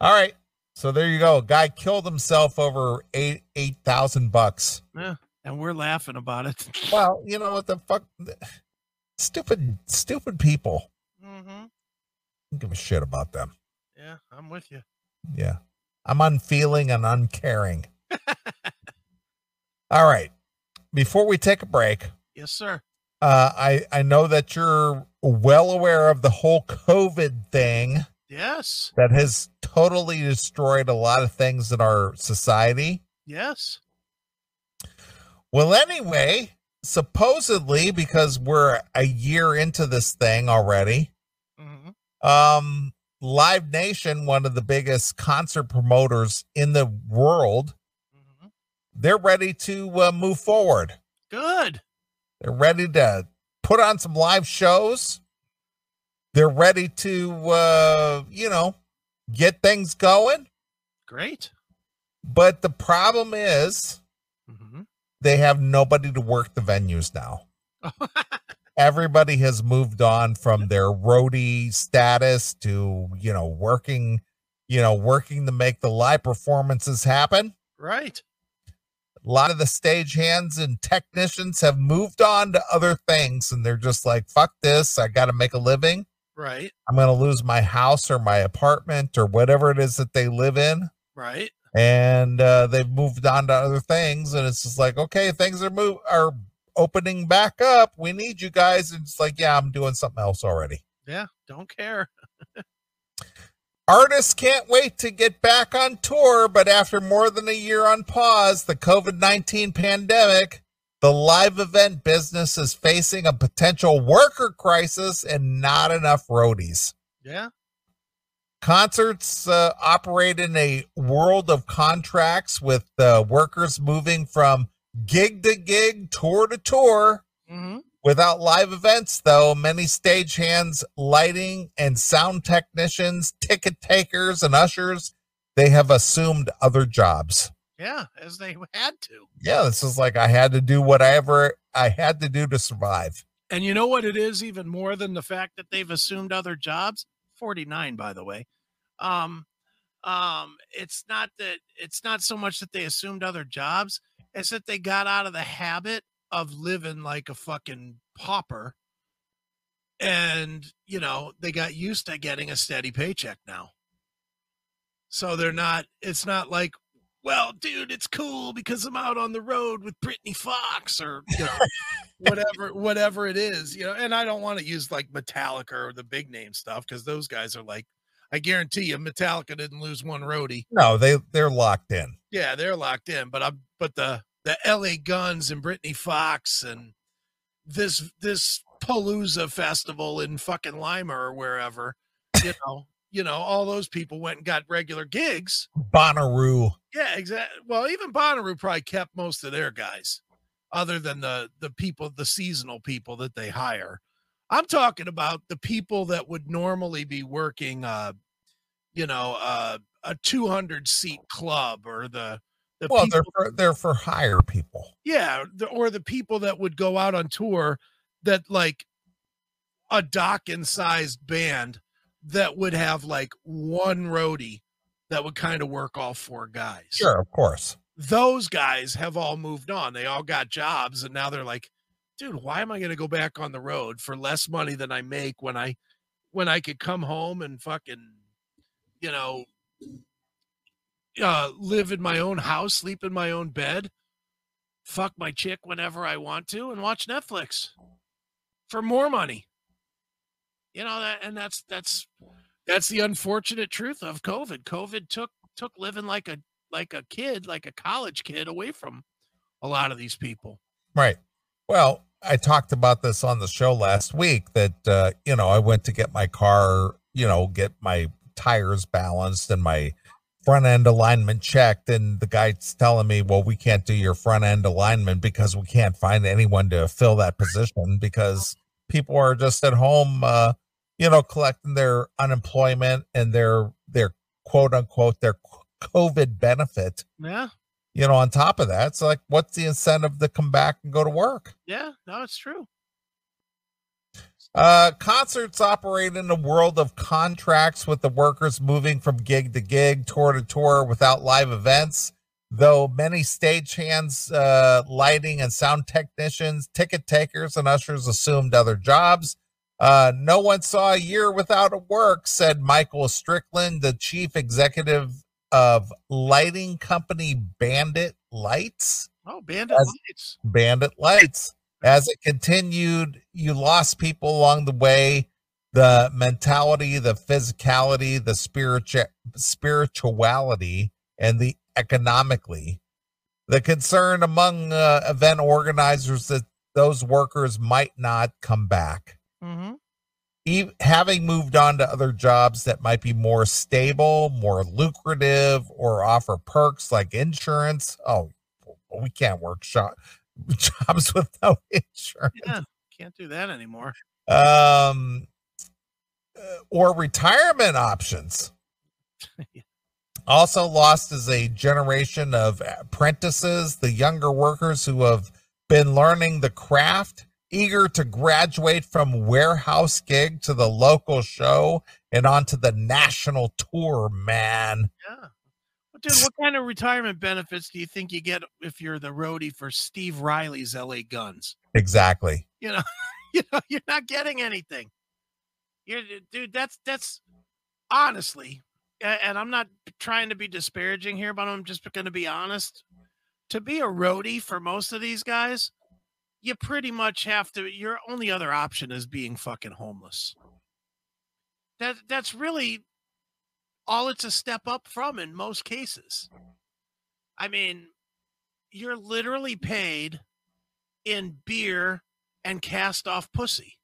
All right. So there you go. Guy killed himself over eight eight thousand bucks. Yeah. And we're laughing about it. Well, you know what the fuck? Stupid, stupid people. Mm-hmm. Don't give a shit about them. Yeah, I'm with you. Yeah. I'm unfeeling and uncaring. [laughs] All right. Before we take a break, Yes, sir. uh, I I know that you're well aware of the whole COVID thing Yes. that has totally destroyed a lot of things in our society. Yes. Well, anyway, supposedly because we're a year into this thing already, hmm um, Live Nation, one of the biggest concert promoters in the world, hmm they're ready to uh, move forward. Good. They're ready to put on some live shows. They're ready to, uh, you know, get things going. Great. But the problem is hmm they have nobody to work the venues now. [laughs] Everybody has moved on from their roadie status to, you know, working, you know, working to make the live performances happen. right. A lot of the stage hands and technicians have moved on to other things and they're just like, fuck this. I got to make a living. Right. I'm going to lose my house or my apartment or whatever it is that they live in. Right. And uh, they've moved on to other things. And it's just like, okay, things are move are opening back up. We need you guys. And it's like, yeah, I'm doing something else already. Yeah. Don't care. [laughs] Artists can't wait to get back on tour, but after more than a year on pause, the COVID 19 pandemic, the live event business is facing a potential worker crisis and not enough roadies. Yeah. Concerts uh, operate in a world of contracts with uh, workers moving from gig to gig, tour to tour. hmm Without live events, though, many stagehands, lighting, and sound technicians, ticket takers, and ushers, they have assumed other jobs. Yeah. As they [laughs] had to. Yeah, this is like I had to do whatever I had to do to survive. And you know what it is even more than the fact that they've assumed other jobs? 49 by the way. Um um it's not that it's not so much that they assumed other jobs, it's that they got out of the habit of living like a fucking pauper. And, you know, they got used to getting a steady paycheck now. So they're not it's not like well, dude, it's cool because I'm out on the road with Britny Fox or you know, [laughs] whatever whatever it is, you know. And I don't want to use like Metallica or the big name stuff because those guys are like, I guarantee you, Metallica didn't lose one roadie. No, they they're locked in. Yeah, they're locked in. But I'm but the the L.A. Guns and Britny Fox and this this Palooza festival in fucking Lima or wherever, you know, you know, all those people went and got regular gigs. Bonnaroo. Yeah, exactly. Well, even Bonnaroo probably kept most of their guys, other than the the people, the seasonal people that they hire. I'm talking about the people that would normally be working, uh, you know, uh, a 200 seat club or the the Well, people, they're for, they're for hire people. yeah, the, or the people that would go out on tour that like a Dokken sized band that would have like one roadie that would kind of work all four guys Sure, of course. those guys have all moved on. They all got jobs and now they're like, dude, why am I going to go back on the road for less money than I make when I when I could come home and fucking you know uh live in my own house, sleep in my own bed, fuck my chick whenever I want to and watch Netflix for more money. You know that and that's that's That's the unfortunate truth of COVID. COVID took took living like a like a kid, like a college kid, away from a lot of these people. Right. Well, I talked about this on the show last week that uh, you know I went to get my car, you know, get my tires balanced and my front end alignment checked and the guy's telling me well we can't do your front end alignment because we can't find anyone to fill that position because people are just at home uh you know collecting their unemployment and their their quote unquote their covid benefit Yeah, you know on top of that it's like what's the incentive to come back and go to work yeah, no, it's true. Uh, concerts operate in a world of contracts with the workers moving from gig to gig, tour to tour without live events. Though many stagehands, uh, lighting and sound technicians, ticket takers, and ushers assumed other jobs. Uh, no one saw a year without a work, said Michael Strickland, the chief executive of lighting company Bandit Lights. Oh, Bandit As- Lights. Bandit Lights. As it continued, you lost people along the way. The mentality, the physicality, the spiritu- spirituality, and the economically. The concern among uh, event organizers that those workers might not come back. Mm-hmm. E- having moved on to other jobs that might be more stable, more lucrative, or offer perks like insurance. Oh, we can't work shop [laughs] jobs with no [laughs] insurance. Yeah, can't do that anymore. Um, uh, or retirement options. [laughs] Also lost is a generation of apprentices, the younger workers who have been learning the craft, eager to graduate from warehouse gig to the local show and onto the national tour, man. Yeah. But dude, what kind of retirement benefits do you think you get if you're the roadie for Steve Riley's LA Guns? Exactly. You know, [laughs] you know, you're not getting anything. You're dude, that's that's honestly, and I'm not trying to be disparaging here, but I'm just going to be honest. To be a roadie for most of these guys, you pretty much have to. Your only other option is being fucking homeless. That that's really all it's a step up from in most cases. I mean, you're literally paid in beer and cast off pussy.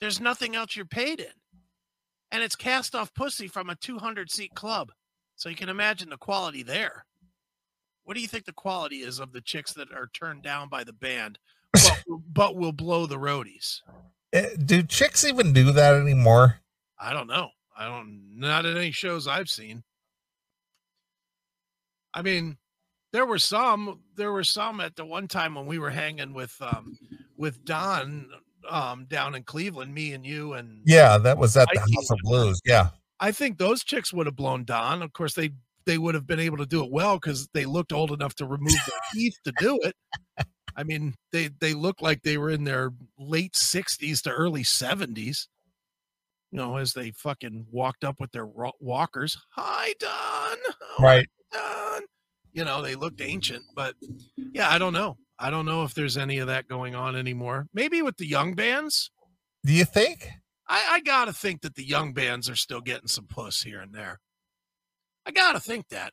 There's nothing else you're paid in. And it's cast off pussy from a 200 seat club. So you can imagine the quality there. What do you think the quality is of the chicks that are turned down by the band, but, [laughs] but will blow the roadies? Eh, Do chicks even do that anymore? I don't know. I don't not at any shows I've seen. I mean, there were some there were some at the one time when we were hanging with um with Don um down in Cleveland, me and you and Yeah, that was at the House of. Blues. Yeah. I think those chicks would have blown Don. Of course they they would have been able to do it well because they looked old enough to remove their [laughs] teeth to do it. I mean, they they looked like they were in their late sixties to early seventies. You know, as they fucking walked up with their walkers. Hi, Don. Right. Don. You know, they looked ancient, but yeah, I don't know. I don't know if there's any of that going on anymore. Maybe with the young bands. Do you think? I, I gotta think that the young bands are still getting some puss here and there. I gotta think that.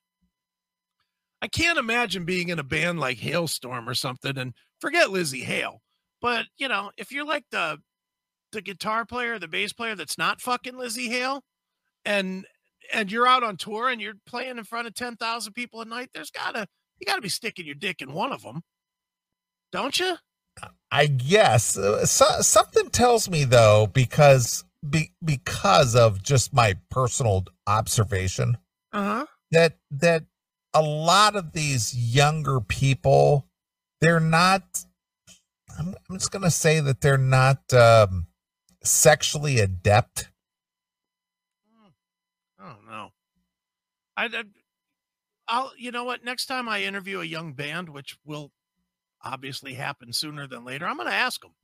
I can't imagine being in a band like Halestorm or something and forget Lzzy Hale. But you know, if you're like the the guitar player, the bass player that's not fucking Lzzy Hale, and and you're out on tour and you're playing in front of ten thousand people a night, there's gotta you gotta be sticking your dick in one of them, don't you? I guess uh, so, something tells me though because be, because of just my personal observation Uh huh. that that a lot of these younger people they're not I'm, I'm just going to say that they're not um sexually adept I don't know. I, I I'll you know what? Next time I interview a young band, which will obviously happen sooner than later, I'm going to ask them.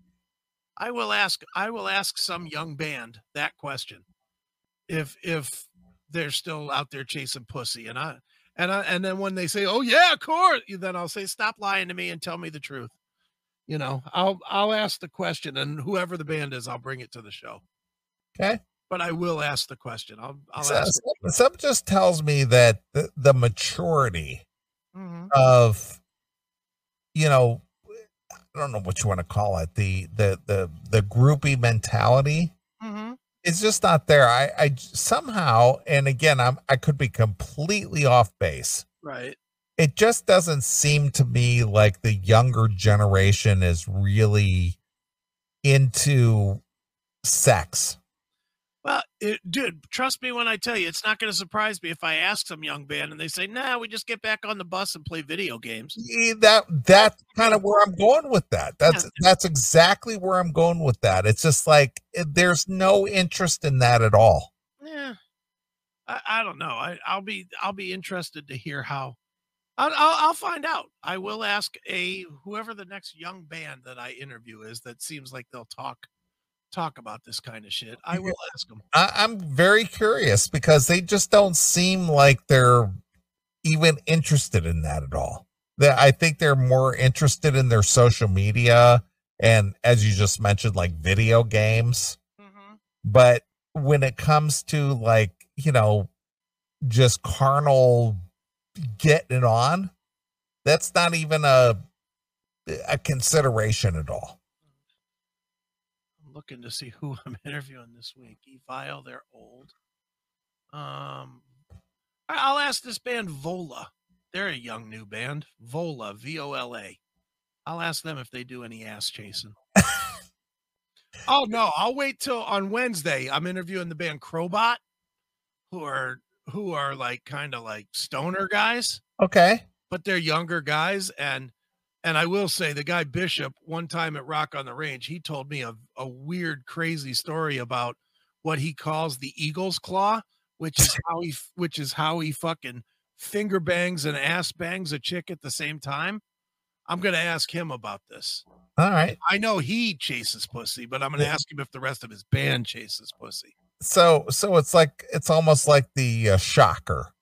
I will ask. I will ask some young band that question. If if they're still out there chasing pussy, and I and I and then when they say, "Oh yeah, of course," then I'll say, "Stop lying to me and tell me the truth." You know, I'll I'll ask the question, and whoever the band is, I'll bring it to the show. okay but I will ask the question. I'll, I'll So- ask. some, some just tells me that the, the maturity Mhm. of you know i don't know what you want to call it the the the the groupie mentality Mhm. Is just not there. I somehow and again i'm i could be completely off base. Right. it just doesn't seem to me like the younger generation is really into sex Well, it, dude, trust me when I tell you, it's not going to surprise me if I ask some young band and they say, "Nah, we just get back on the bus and play video games." Eh, that that's kind of where I'm going with that. That's Yeah. that's exactly where I'm going with that. It's just like there's no interest in that at all. Yeah, I, I don't know. I, I'll be I'll be interested to hear how. I'll, I'll I'll find out. I will ask a whoever the next young band that I interview is that seems like they'll talk talk about this kind of shit. I will ask them. I, I'm very curious because they just don't seem like they're even interested in that at all. They, I think they're more interested in their social media and, as you just mentioned, like video games. Mm-hmm. but when it comes to like you know just carnal getting it on that's not even a a consideration at all I'm looking to see who I'm [laughs] interviewing this week. Evile, they're old. Um, I'll ask this band Vola. They're a young new band. Vola, V O L A. I'll ask them if they do any ass chasing. [laughs] oh no, I'll wait till on Wednesday. I'm interviewing the band Crobot, who are who are like kind of like stoner guys okay but they're younger guys and and I will say the guy Bishop one time at Rock on the Range he told me a, a weird crazy story about what he calls the eagle's claw which is [laughs] how he which is how he fucking finger bangs and ass bangs a chick at the same time. I'm going to ask him about this. all right I know he chases pussy, but I'm going to Yeah. ask him if the rest of his band chases pussy. so so it's like it's almost like the uh, shocker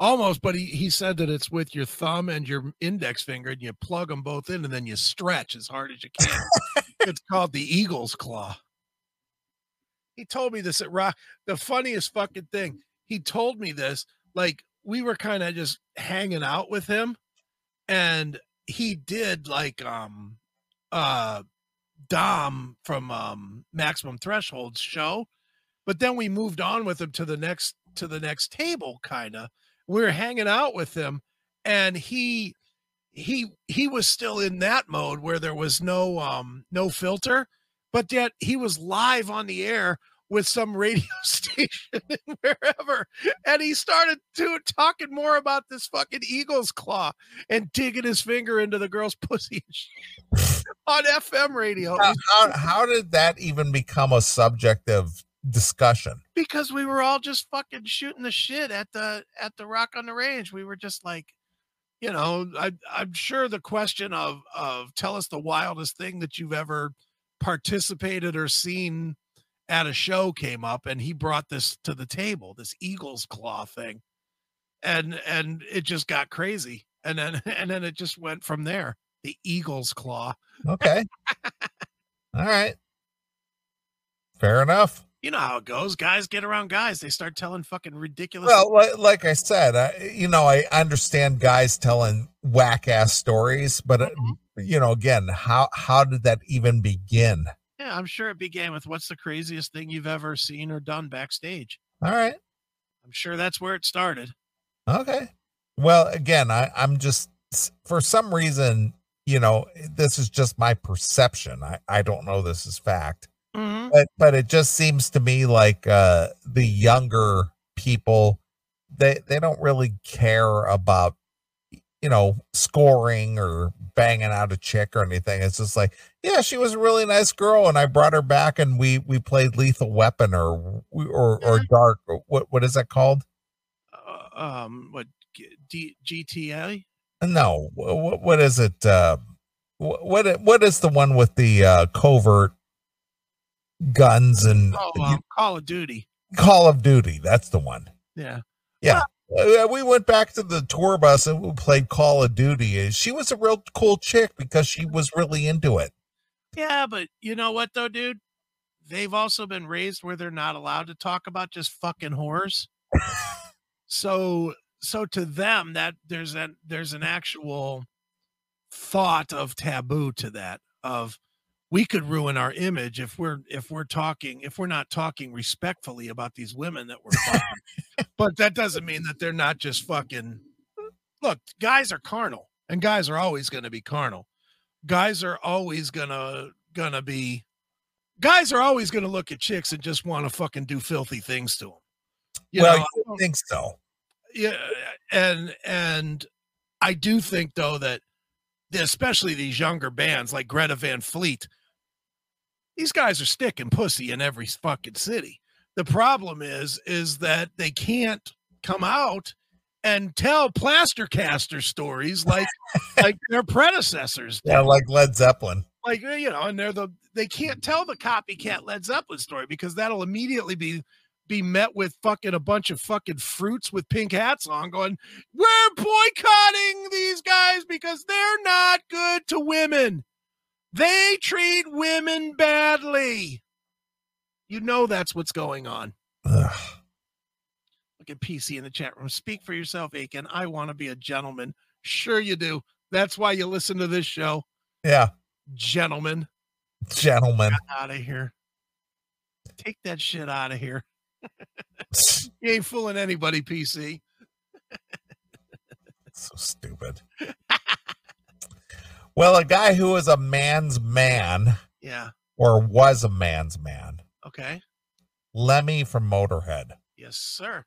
Almost, but he, he said that it's with your thumb and your index finger, and you plug them both in, and then you stretch as hard as you can. [laughs] it's called the eagle's claw. He told me this at Rock. The funniest fucking thing. He told me this like we were kind of just hanging out with him, and he did like um uh Dom from um Maximum Threshold's show, but then we moved on with him to the next to the next table, kind of. We were hanging out with him, and he he he was still in that mode where there was no um no filter, but yet he was live on the air with some radio [laughs] station wherever, and he started to talking more about this fucking eagle's claw and digging his finger into the girl's [laughs] pussy on FM radio. how, how, how did that even become a subject of discussion. Because we were all just fucking shooting the shit at the at the rock on the range. We were just like you know I, i'm sure the question of of tell us the wildest thing that you've ever participated or seen at a show came up and he brought this to the table this eagle's claw thing. And and it just got crazy. And then [laughs] and then it just went from there the eagle's claw. Okay. [laughs] All right. Fair enough you know how it goes guys get around guys they start telling fucking ridiculous Well, like, like I said, I, you know, I understand guys telling whack ass stories, but uh, Mhm. you know, again, how how did that even begin? Yeah, I'm sure it began with what's the craziest thing you've ever seen or done backstage. All right, I'm sure that's where it started. okay. Well, again, I I'm just for some reason, you know, this is just my perception. I I don't know this is fact, Mm-hmm. but but it just seems to me like uh the younger people they they don't really care about you know scoring or banging out a chick or anything it's just like yeah she was a really nice girl and i brought her back and we we played lethal weapon or or or dark or what what is that called Uh, um, what G- D- GTA? no what, what is it uh what what is the one with the uh covert guns and Oh, um, Call of Duty. call of duty that's the one Yeah. Uh, we went back to the tour bus and we played Call of Duty. She was a real cool chick because she was really into it. Yeah, but you know what though, dude? they've also been raised where they're not allowed to talk about just fucking whores. [laughs] so so to them that there's an there's an actual thought of taboo to that of we could ruin our image if we're if we're talking if we're not talking respectfully about these women that we're fucking. [laughs] but that doesn't mean that they're not just fucking look guys are carnal and guys are always going to be carnal guys are always going to going to be guys are always going to look at chicks and just want to fucking do filthy things to them you well, know, I you think so? yeah and and i do think though that especially these younger bands like greta van fleet these guys are sticking pussy in every fucking city. The problem is is that they can't come out and tell plaster caster stories like like [laughs] their predecessors did. Yeah, like Led Zeppelin. like you know and they're the they can't tell the copycat led zeppelin story because that'll immediately be be met with fucking a bunch of fucking fruits with pink hats on going we're boycotting these guys because they're not good to women they treat women badly you know that's what's going on Ugh. look at pc in the chat room speak for yourself Akin i want to be a gentleman sure you do that's why you listen to this show Yeah, gentlemen gentlemen. out of here. Take that shit out of here. [laughs] You ain't fooling anybody, PC. so stupid. Well, a guy who is a man's man Yeah. or was a man's man, Okay. Lemmy from Motorhead. Yes, sir.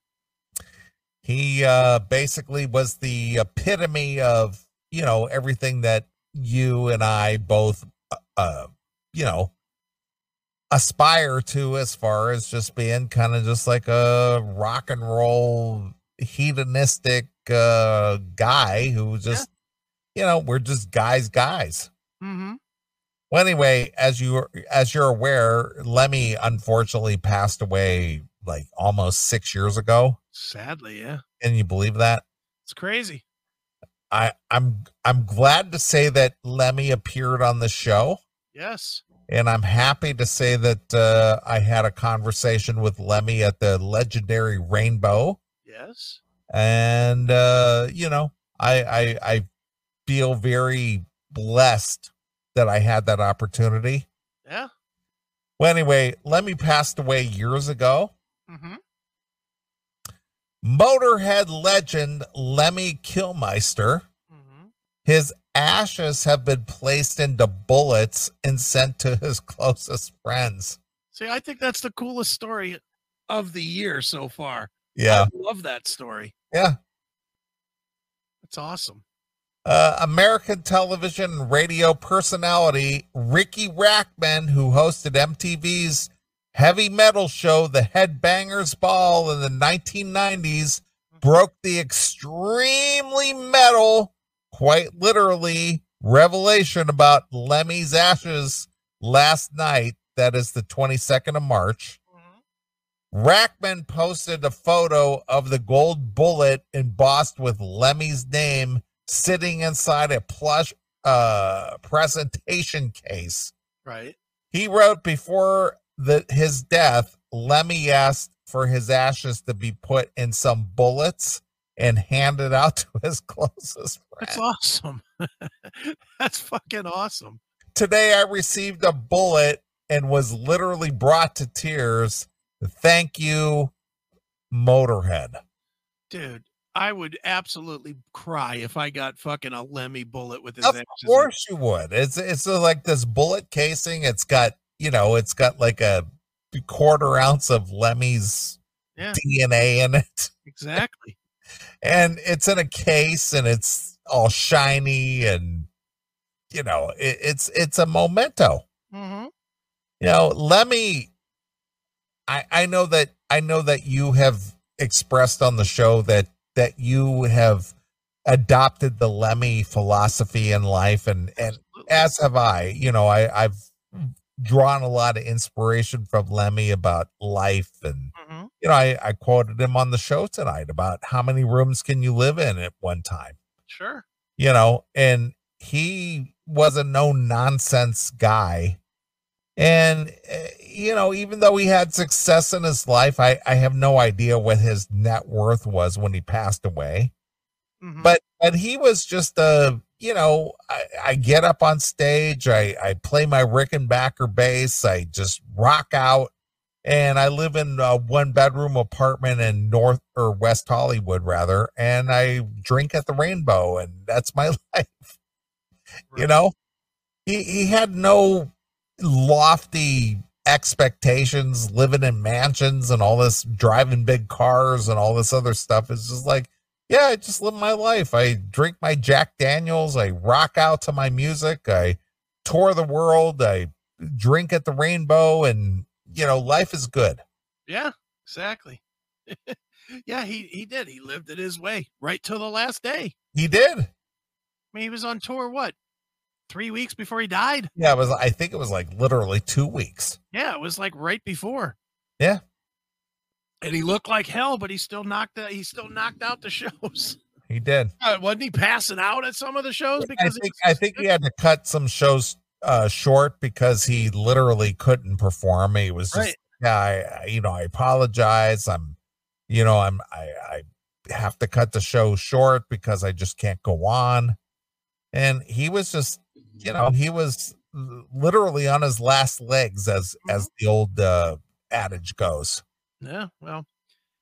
He uh, basically was the epitome of, you know, everything that you and I both, uh, uh, you know, aspire to as far as just being kind of just like a rock and roll hedonistic uh, guy who just, you know, we're just guys, guys. Mm-hmm. Well, anyway, as you as you're aware, Lemmy unfortunately passed away like almost six years ago. Sadly, yeah. Can you believe that? It's crazy. I I'm I'm glad to say that Lemmy appeared on the show, Yes. and I'm happy to say that uh, I had a conversation with Lemmy at the legendary Rainbow, Yes. and uh, you know, I I I feel very blessed that I had that opportunity. Yeah. Well, anyway, Lemmy passed away years ago. Mm-hmm. Motorhead legend Lemmy Kilmister. Mm-hmm. His ashes have been placed into bullets and sent to his [laughs] closest friends. See, I think that's the coolest story of the year so far. Yeah. I love that story. Yeah. It's awesome. Uh, American television and radio personality Riki Rachtman, who hosted MTV's heavy metal show, The Headbangers Ball, in the 1990s, broke the extremely metal, quite literally, revelation about Lemmy's ashes last night. That is the 22nd of March. Rackman posted a photo of the gold bullet embossed with Lemmy's name sitting inside a plush uh, presentation case. Right. He wrote before the, his death, Lemmy asked for his ashes to be put in some bullets and handed out [laughs] to his closest friends. That's awesome. [laughs] that's fucking awesome. Today I received a bullet and was literally brought to tears. Thank you, Motorhead. Dude, I would absolutely cry if I got fucking a Lemmy bullet with his Of in course you would. It's it's like this bullet casing. It's got you know, it's got like a quarter ounce of Lemmy's Yeah. DNA in it, Exactly. [laughs] and it's in a case, and it's all shiny, and you know, it, it's it's a memento. Mm-hmm. You know, Lemmy. I I know that I know that you have expressed on the show that that you have adopted the Lemmy philosophy in life, and and as have I. You know, I, I've drawn a lot of inspiration from Lemmy about life, and hmm you know, I, I quoted him on the show tonight about how many rooms can you live in at one time. Sure. You know, and he was a no nonsense guy, and uh, you know, even though he had success in his life, I, I have no idea what his net worth was when he passed away. Mhm. But but he was just a you know, I, I get up on stage, I, I play my Rickenbacker bass, I just rock out, and I live in a one bedroom apartment in North or West Hollywood rather, and I drink at the Rainbow, and that's my [laughs] life. You know, he he had no lofty expectations, living in mansions and all this, driving big cars and all this other stuff. is just like, yeah, I just live my life. I drink my Jack Daniels. I rock out to my music. I tour the world. I drink at the Rainbow, and you know, life is good. Yeah, exactly. [laughs] yeah, he he did. He lived it his way right till the last day. He did. I mean, he was on tour what three weeks before he died. Yeah, it was. I think it was like literally two weeks. Yeah, it was like right before. Yeah. And he looked like hell, but he still knocked out. He still knocked out the [laughs] shows. He did. Uh, wasn't he passing out at some of the shows because he think I think he had to cut some shows uh short because he literally couldn't perform. He was just Right. yeah, I, I you know, I apologize. I'm you know, I'm I I have to cut the show short because I just can't go on. And he was just, you know, he was literally on his last legs as as the old uh adage goes. Yeah, well,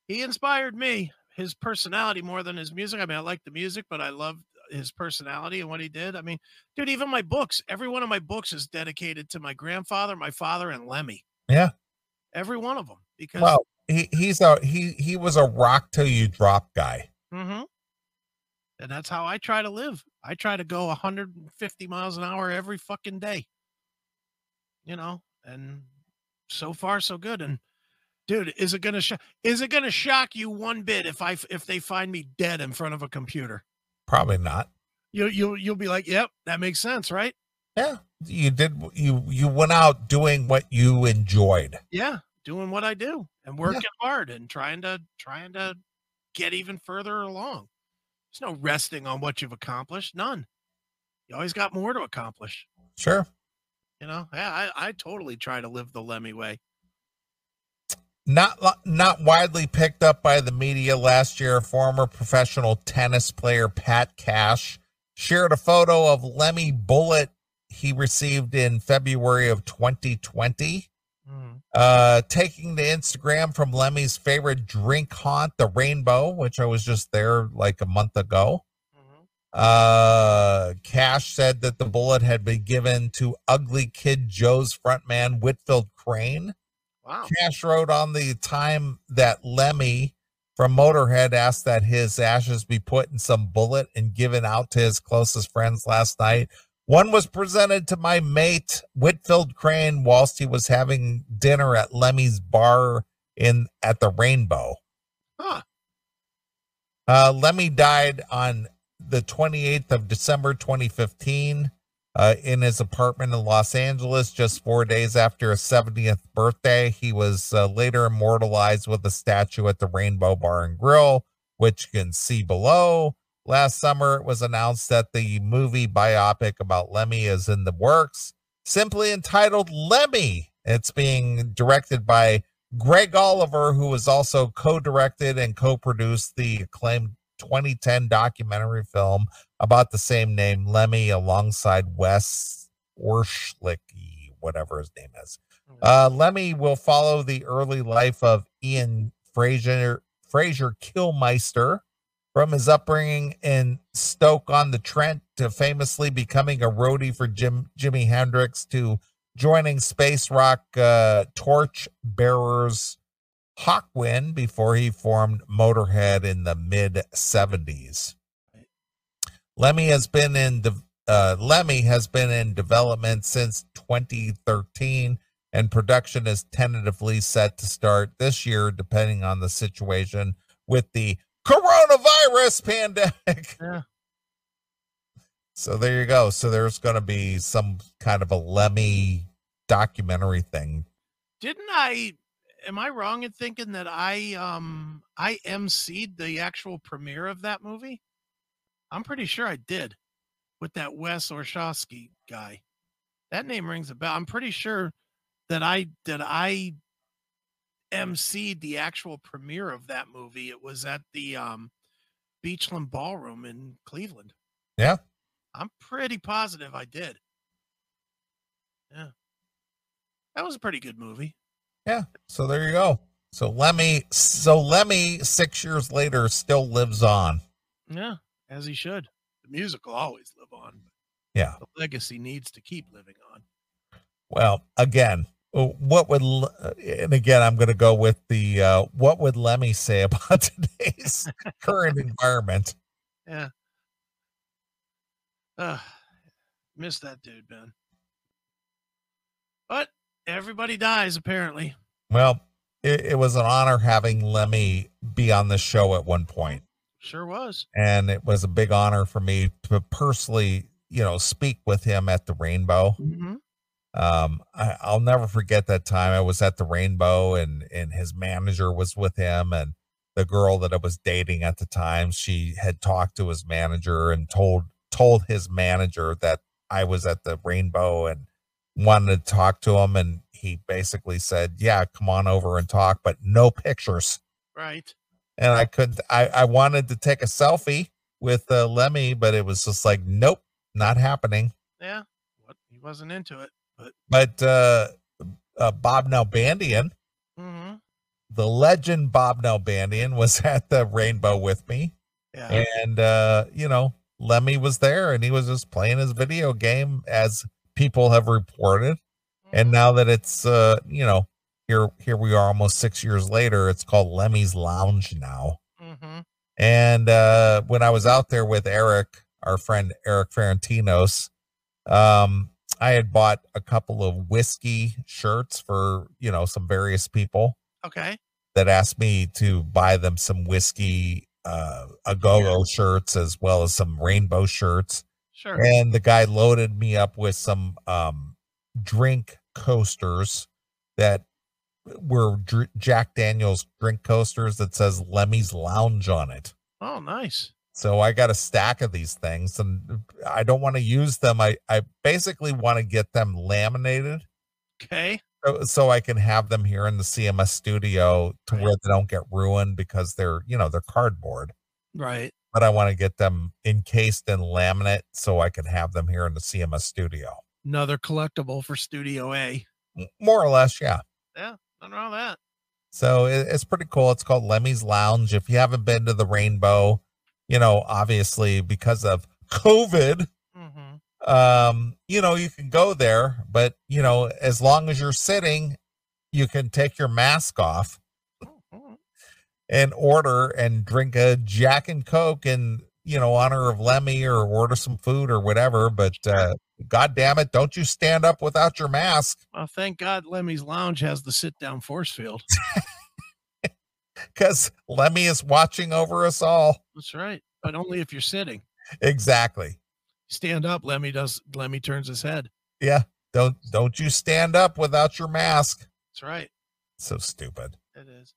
he inspired me. His personality more than his music. I mean, I like the music, but I love his personality and what he did. I mean, dude, even my books, every one of my books is dedicated to my grandfather, my father, and Lemmy. Yeah. Every one of them. Because Well, he he's a he he was a rock till you drop guy. Mhm. And that's how I try to live. I try to go 150 miles an hour every fucking day. You know, and so far so good. And dude, is it gonna sh- is it gonna shock you one bit if I if they find me dead in front of a computer? Probably not. You you you'll be like, yep, that makes sense, right? Yeah, you did. You you went out doing what you enjoyed. Yeah, doing what I do and working hard and trying to trying to get even further along. There's no resting on what you've accomplished. None. You always got more to accomplish. Sure. You know, yeah, I, I totally try to live the Lemmy way. Not not widely picked up by the media last year. Former professional tennis player Pat Cash shared a photo of Lemmy Bullet he received in February of 2020. Uh, taking the Instagram from Lemmy's favorite drink haunt, the Rainbow, which I was just there like a month ago. Mhm. Uh, Cash said that the bullet had been given to Ugly Kid Joe's frontman Whitfield Crane. Wow. Cash wrote on the time that Lemmy from Motorhead asked that his ashes be put in some bullet and given out to his closest friends last night. One was presented to my mate Whitfield Crane whilst he was having dinner at Lemmy's bar in at the Rainbow. Huh. Uh, Lemmy died on the 28th of December 2015 uh, in his apartment in Los Angeles, just four days after his 70th birthday. He was uh, later immortalized with a statue at the Rainbow Bar and Grill, which you can see below. Last summer, it was announced that the movie biopic about Lemmy is in the works, simply entitled Lemmy. It's being directed by Greg Oliver, who was also co-directed and co-produced the acclaimed 2010 documentary film about the same name, Lemmy, alongside Wes Orshoski, whatever his name is. Uh, Lemmy will follow the early life of Ian Fraser Fraser Kilmister from his upbringing in Stoke on the Trent to famously becoming a roadie for Jim Jimi Hendrix to joining space rock uh, torch bearers Hawkwind before he formed Motorhead in the mid 70s. Lemmy has been in uh, Lemmy has been in development since 2013 and production is tentatively set to start this year depending on the situation with the coronavirus pandemic. [laughs] Yeah. So there you go. So there's going to be some kind of a Lemmy documentary thing. Didn't I? Am I wrong in thinking that I um I emceed the actual premiere of that movie? I'm pretty sure I did with that Wes Orshoski guy. That name rings a bell. I'm pretty sure that I that I emceed the actual premiere of that movie. It was at the um, Beachland Ballroom in Cleveland. Yeah. I'm pretty positive I did. Yeah. That was a pretty good movie. Yeah. So there you go. So Lemmy, so Lemmy, six years later, still lives on. Yeah, as he should. The music will always live on. Yeah. the legacy needs to keep living on. Well, again, what would and again, I'm going to go with the uh, what would Lemmy say [laughs] about today's current [laughs] environment? Yeah. Uh, miss that dude, ben But everybody dies apparently. Well, it, it was an honor having Lemmy be on the show at one point, Sure was. and it was a big honor for me to personally, you know, speak with him at the Rainbow. Mm-hmm. Um I, i'll never forget that time i was at the rainbow and and his manager was with him and the girl that i was dating at the time she had talked to his manager and told told his manager that i was at the rainbow and wanted to talk to him and he basically said yeah come on over and talk but no pictures Right. and i couldn't i i wanted to take a selfie with uh, lemmy but it was just like nope not happening Yeah. What he wasn't into it. But uh, uh Bob Nalbandian, Mm-hmm. the legend Bob Nalbandian was [laughs] at the Rainbow with me, Yeah. and uh, you know Lemmy was there, and he was just playing his video game, as people have reported. And Mhm. now that it's uh, you know here here we are almost six years later, it's called Lemmy's Lounge now. Mhm. And uh, when I was out there with Eric, our friend Eric Ferentinos, um, I had bought a couple of whiskey shirts for you know some various people Okay. that asked me to buy them some whiskey uh a go-go shirts as well as some rainbow shirts Sure. and the guy loaded me up with some um drink coasters that were Dr- Jack Daniels drink coasters that says Lemmy's Lounge on it. Oh, nice. So I got a stack of these things and I don't want to use them. I, I basically want to get them laminated Okay. so, so I can have them here in the CMS studio to Right. where they don't get ruined because they're, you know, they're cardboard. Right. But I want to get them encased in laminate so I can have them here in the CMS studio. Another collectible for Studio A. More or less, yeah. yeah. Nothing wrong with that. So it, it's pretty cool. It's called Lemmy's Lounge. If you haven't been to the Rainbow, you know, obviously because of COVID, Mm-hmm. um, you know, you can go there, but you know, as long as you're sitting, you can take your mask off Oh, and order and drink a Jack and Coke and you know, honor of Lemmy or order some food or whatever. But uh God damn it, don't you stand up without your mask. Well, thank God Lemmy's Lounge has the sit down force field. [laughs] Because Lemmy is watching over us all. That's right. But only if you're sitting. Exactly. Stand up, Lemmy does Lemmy turns his head. Yeah. Don't don't you stand up without your mask. That's right. So stupid. It is.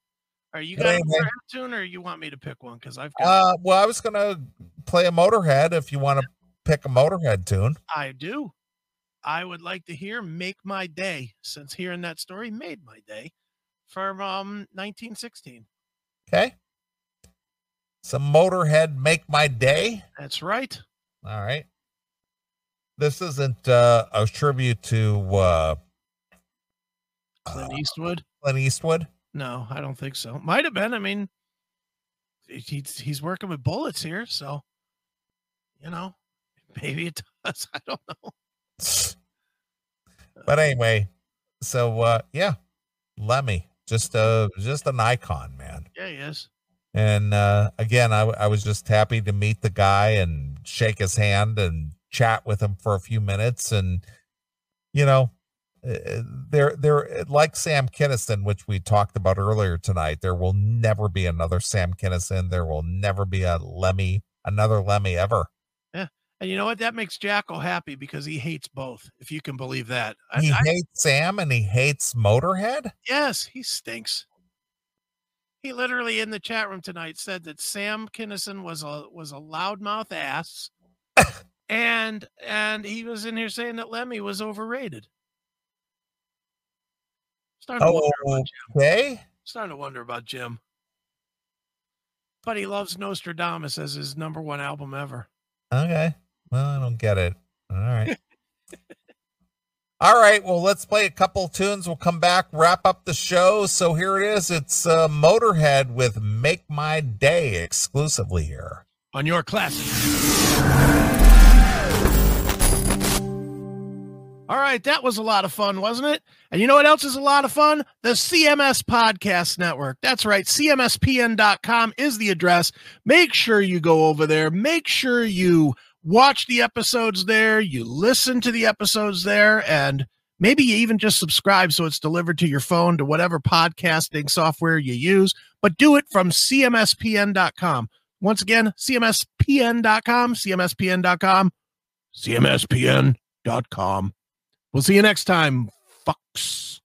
Are you But got a. Motorhead tune or you want me to pick one? Because I've got Uh well I was gonna play a motorhead if you want to pick a motorhead tune. I do. I would like to hear Make My Day, since hearing that story made my day from um 1916. Okay. Some motorhead make my day. That's right. All right. This isn't uh, a tribute to uh, Clint uh, Eastwood. Clint Eastwood. No, I don't think so. Might have been. I mean, he's he's working with bullets here, so you know, maybe it does. [laughs] I don't know. But anyway, so uh, yeah, Lemmy, just a just an icon, man. Yeah, he is. And uh, again, I, I was just happy to meet the guy and shake his hand and chat with him for a few minutes. And you know, uh, they're they're like Sam Kinison, which we talked about earlier tonight. There will never be another Sam Kinison. There will never be a Lemmy, another Lemmy ever. And you know what? That makes Jackal happy because he hates both. If you can believe that. I- He I- hates Sam and he hates Motorhead. yes, he stinks. He literally in the chat room tonight said that Sam Kinison was a was a loudmouth ass, [laughs] and and he was in here saying that Lemmy was overrated. Starting to wonder Oh, about Jim. okay. Starting to wonder about Jim. But he loves Nostradamus as his number one album ever. Okay. Well, I don't get it. All right. All right. Well, let's play a couple tunes. We'll come back, wrap up the show. So here it is. It's uh, Motorhead with Make My Day exclusively here. On your classic. All right, that was a lot of fun, wasn't it? And you know what else is a lot of fun? The CMS Podcast Network. That's right. CMSPN.com is the address. Make sure you go over there. Make sure you watch the episodes there, you listen to the episodes there, and maybe you even just subscribe so it's delivered to your phone to whatever podcasting software you use. But do it from CMSPN.com. Once again, CMSPN.com, CMSPN.com, CMSPN.com. We'll see you next time, fucks.